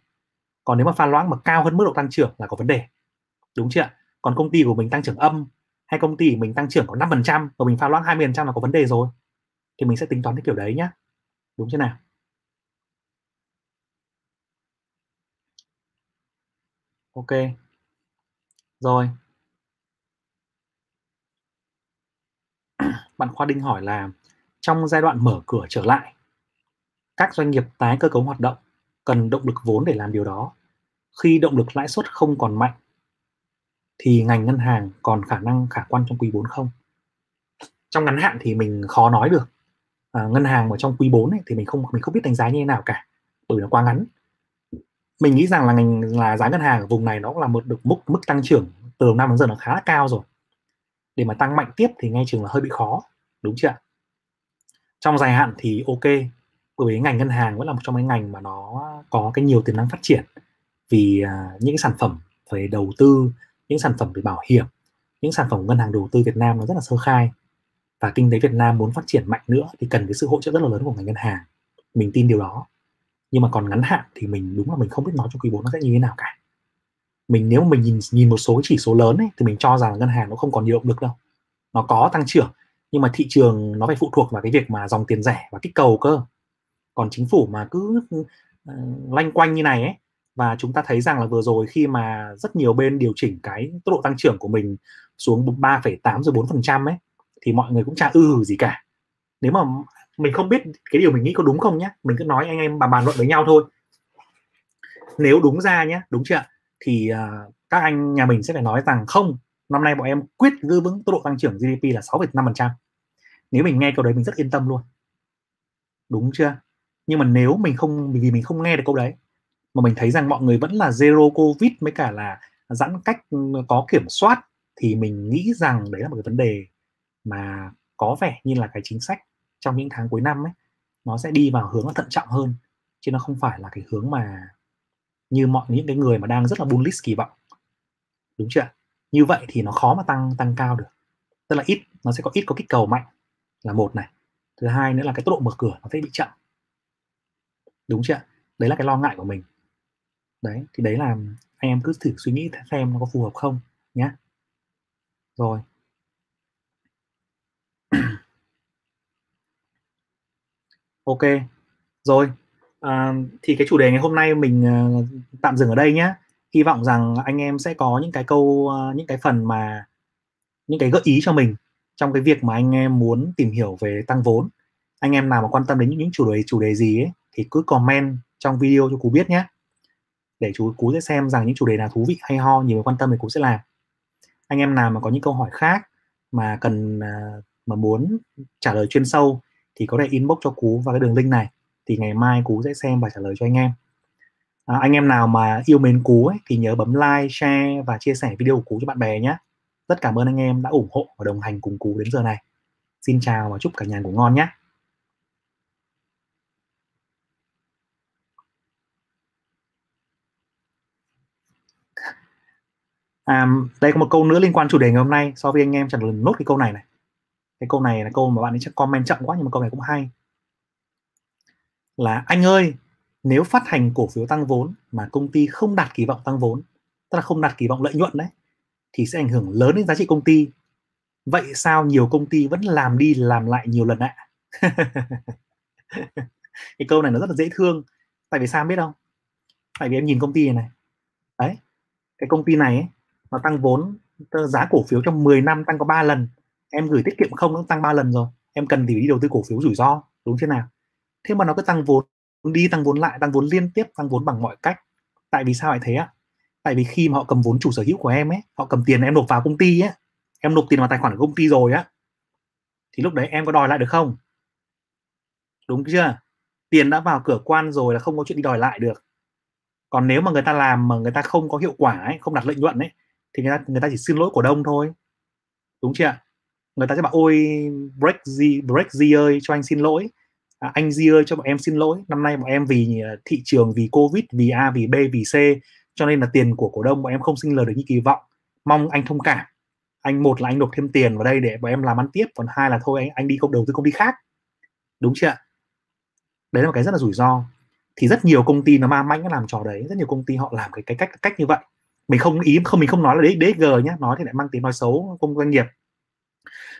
Còn nếu mà pha loãng mà cao hơn mức độ tăng trưởng là có vấn đề. Đúng chưa còn công ty của mình tăng trưởng âm, hay công ty của mình tăng trưởng có 5% và mình pha loãng 20% là có vấn đề rồi, thì mình sẽ tính toán cái kiểu đấy nhá. Đúng chưa nào? Ok. Rồi. Bạn Khoa Đinh hỏi là trong giai đoạn mở cửa trở lại, các doanh nghiệp tái cơ cấu hoạt động cần động lực vốn để làm điều đó. Khi động lực lãi suất không còn mạnh thì ngành ngân hàng còn khả năng khả quan trong quý 4 không? Trong ngắn hạn thì mình khó nói được. À, ngân hàng mà trong quý 4 ấy, thì mình không mình không biết đánh giá như thế nào cả bởi nó quá ngắn. Mình nghĩ rằng là ngành là giá ngân hàng ở vùng này nó cũng là một được mức mức tăng trưởng từ đầu năm đến giờ nó khá là cao rồi. Để mà tăng mạnh tiếp thì ngay chừng là hơi bị khó đúng chưa trong dài hạn thì ok bởi vì ngành ngân hàng vẫn là một trong những ngành mà nó có cái nhiều tiềm năng phát triển. Vì à, những sản phẩm về đầu tư những sản phẩm về bảo hiểm những sản phẩm ngân hàng đầu tư Việt Nam nó rất là sơ khai. Và kinh tế Việt Nam muốn phát triển mạnh nữa thì cần cái sự hỗ trợ rất là lớn của ngành ngân hàng. Mình tin điều đó. Nhưng mà còn ngắn hạn thì mình đúng là mình không biết nói trong quý 4 nó sẽ như thế nào cả. Mình nếu mà mình nhìn nhìn một số chỉ số lớn ấy, thì mình cho rằng ngân hàng nó không còn nhiều động lực đâu. Nó có tăng trưởng nhưng mà thị trường nó phải phụ thuộc vào cái việc mà dòng tiền rẻ và kích cầu cơ. Còn chính phủ mà cứ ừ, uh, lanh quanh như này ấy và chúng ta thấy rằng là vừa rồi khi mà rất nhiều bên điều chỉnh cái tốc độ tăng trưởng của mình xuống 3,8 rồi 4% ấy thì mọi người cũng chả ư gì cả. Nếu mà mình không biết cái điều mình nghĩ có đúng không nhé mình cứ nói anh em bà bàn luận với nhau thôi. Nếu đúng ra nhé đúng chưa thì uh, các anh nhà mình sẽ phải nói rằng không năm nay bọn em quyết giữ vững tốc độ tăng trưởng GDP là 6,5% nếu mình nghe câu đấy mình rất yên tâm luôn. Đúng chưa? Nhưng mà nếu mình không vì mình không nghe được câu đấy mà mình thấy rằng mọi người vẫn là zero covid mới cả là giãn cách ừ, có kiểm soát thì mình nghĩ rằng đấy là một cái vấn đề mà có vẻ như là cái chính sách trong những tháng cuối năm ấy, nó sẽ đi vào hướng là thận trọng hơn. Chứ nó không phải là cái hướng mà như mọi, những cái người mà đang rất là bullish kỳ vọng. Đúng chưa như vậy thì nó khó mà tăng tăng cao được. Tức là ít, nó sẽ có ít có kích cầu mạnh là một này. Thứ hai nữa là cái tốc độ mở cửa nó sẽ bị chậm. Đúng chưa đấy là cái lo ngại của mình đấy thì đấy là anh em cứ thử suy nghĩ xem nó có phù hợp không nhé rồi. Ok. Rồi à, thì cái chủ đề ngày hôm nay mình uh, tạm dừng ở đây nhé hy vọng rằng anh em sẽ có những cái câu uh, những cái phần mà những cái gợi ý cho mình trong cái việc mà anh em muốn tìm hiểu về tăng vốn. Anh em nào mà quan tâm đến những, những chủ đề chủ đề gì ấy thì cứ comment trong video cho cú biết nhé để chú cú sẽ xem rằng những chủ đề nào thú vị hay ho nhiều người quan tâm thì cú sẽ làm. Anh em nào mà có những câu hỏi khác mà cần à, mà muốn trả lời chuyên sâu thì có thể inbox cho cú vào cái đường link này. Thì ngày mai cú sẽ xem và trả lời cho anh em. À, anh em nào mà yêu mến cú ấy, thì nhớ bấm like share và chia sẻ video của cú cho bạn bè nhé. Rất cảm ơn anh em đã ủng hộ và đồng hành cùng cú đến giờ này. Xin chào và chúc cả nhà ngủ ngon nhé. À, đây có một câu nữa liên quan chủ đề ngày hôm nay so với anh em trả lời nốt cái câu này này. Cái câu này là câu mà bạn ấy chắc comment chậm quá nhưng mà câu này cũng hay. Là anh ơi nếu phát hành cổ phiếu tăng vốn mà công ty không đạt kỳ vọng tăng vốn tức là không đạt kỳ vọng lợi nhuận đấy thì sẽ ảnh hưởng lớn đến giá trị công ty. Vậy sao nhiều công ty vẫn làm đi làm lại nhiều lần ạ? Cái câu này nó rất là dễ thương. Tại vì sao biết không? Tại vì em nhìn công ty này, này. Đấy cái công ty này ấy, nó tăng vốn giá cổ phiếu trong 10 năm tăng có 3 lần. Em gửi tiết kiệm không nó tăng 3 lần rồi. Em cần thì đi đầu tư cổ phiếu rủi ro đúng chưa nào? Thế mà nó cứ tăng vốn đi tăng vốn lại tăng vốn liên tiếp tăng vốn bằng mọi cách. Tại vì sao lại thế ạ? Tại vì khi mà họ cầm vốn chủ sở hữu của em ấy họ cầm tiền em nộp vào công ty ấy. Em nộp tiền vào tài khoản của công ty rồi á. Thì lúc đấy em có đòi lại được không? Đúng chưa? Tiền đã vào cửa quan rồi là không có chuyện đi đòi lại được. Còn nếu mà người ta làm mà người ta không có hiệu quả ấy, không đạt lợi nhuận ấy thì người ta người ta chỉ xin lỗi cổ đông thôi. Đúng chưa người ta sẽ bảo ôi break Z break Z ơi cho anh xin lỗi. À, anh Z ơi cho bọn em xin lỗi. Năm nay bọn em vì à, thị trường vì covid vì A vì B vì C cho nên là tiền của cổ đông bọn em không sinh lời được như kỳ vọng. Mong anh thông cảm. Anh một là anh nộp thêm tiền vào đây để bọn em làm ăn tiếp còn hai là thôi anh anh đi công đầu tư công ty khác. Đúng chưa đấy là một cái rất là rủi ro. Thì rất nhiều công ty nó ma mãnh làm trò đấy. Rất nhiều công ty họ làm cái cái cách cách như vậy mình không ý, không, mình không nói là đấy DG nhé nói thì lại mang tiếng nói xấu công doanh nghiệp.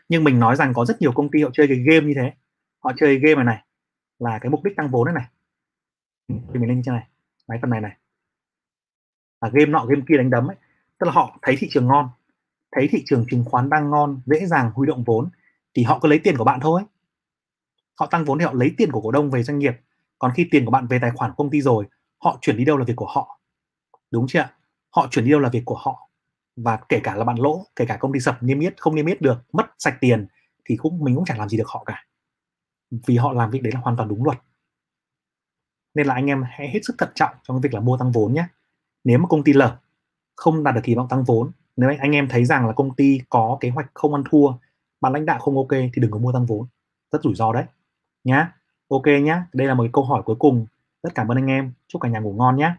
Nhưng mình nói rằng có rất nhiều công ty họ chơi cái game như thế. Họ chơi game này này, là cái mục đích tăng vốn này. Này thì mình lên trên này, máy phần này này. Là game nọ, game kia đánh đấm ấy. Tức là họ thấy thị trường ngon, thấy thị trường chứng khoán đang ngon, dễ dàng huy động vốn, thì họ cứ lấy tiền của bạn thôi. Họ tăng vốn thì họ lấy tiền của cổ đông về doanh nghiệp. Còn khi tiền của bạn về tài khoản công ty rồi, họ chuyển đi đâu là việc của họ. Đúng chưa họ chuyển đi đâu là việc của họ. Và kể cả là bạn lỗ kể cả công ty sập niêm yết không niêm yết được mất sạch tiền thì cũng mình cũng chẳng làm gì được họ cả. Vì họ làm việc đấy là hoàn toàn đúng luật. Nên là anh em hãy hết sức thận trọng trong việc là mua tăng vốn nhé. Nếu mà công ty lở không đạt được kỳ vọng tăng vốn nếu anh, anh em thấy rằng là công ty có kế hoạch không ăn thua ban lãnh đạo không ok thì đừng có mua tăng vốn. Rất rủi ro đấy. Nhá. Ok nhá. Đây là một cái câu hỏi cuối cùng. Rất cảm ơn anh em. Chúc cả nhà ngủ ngon nhé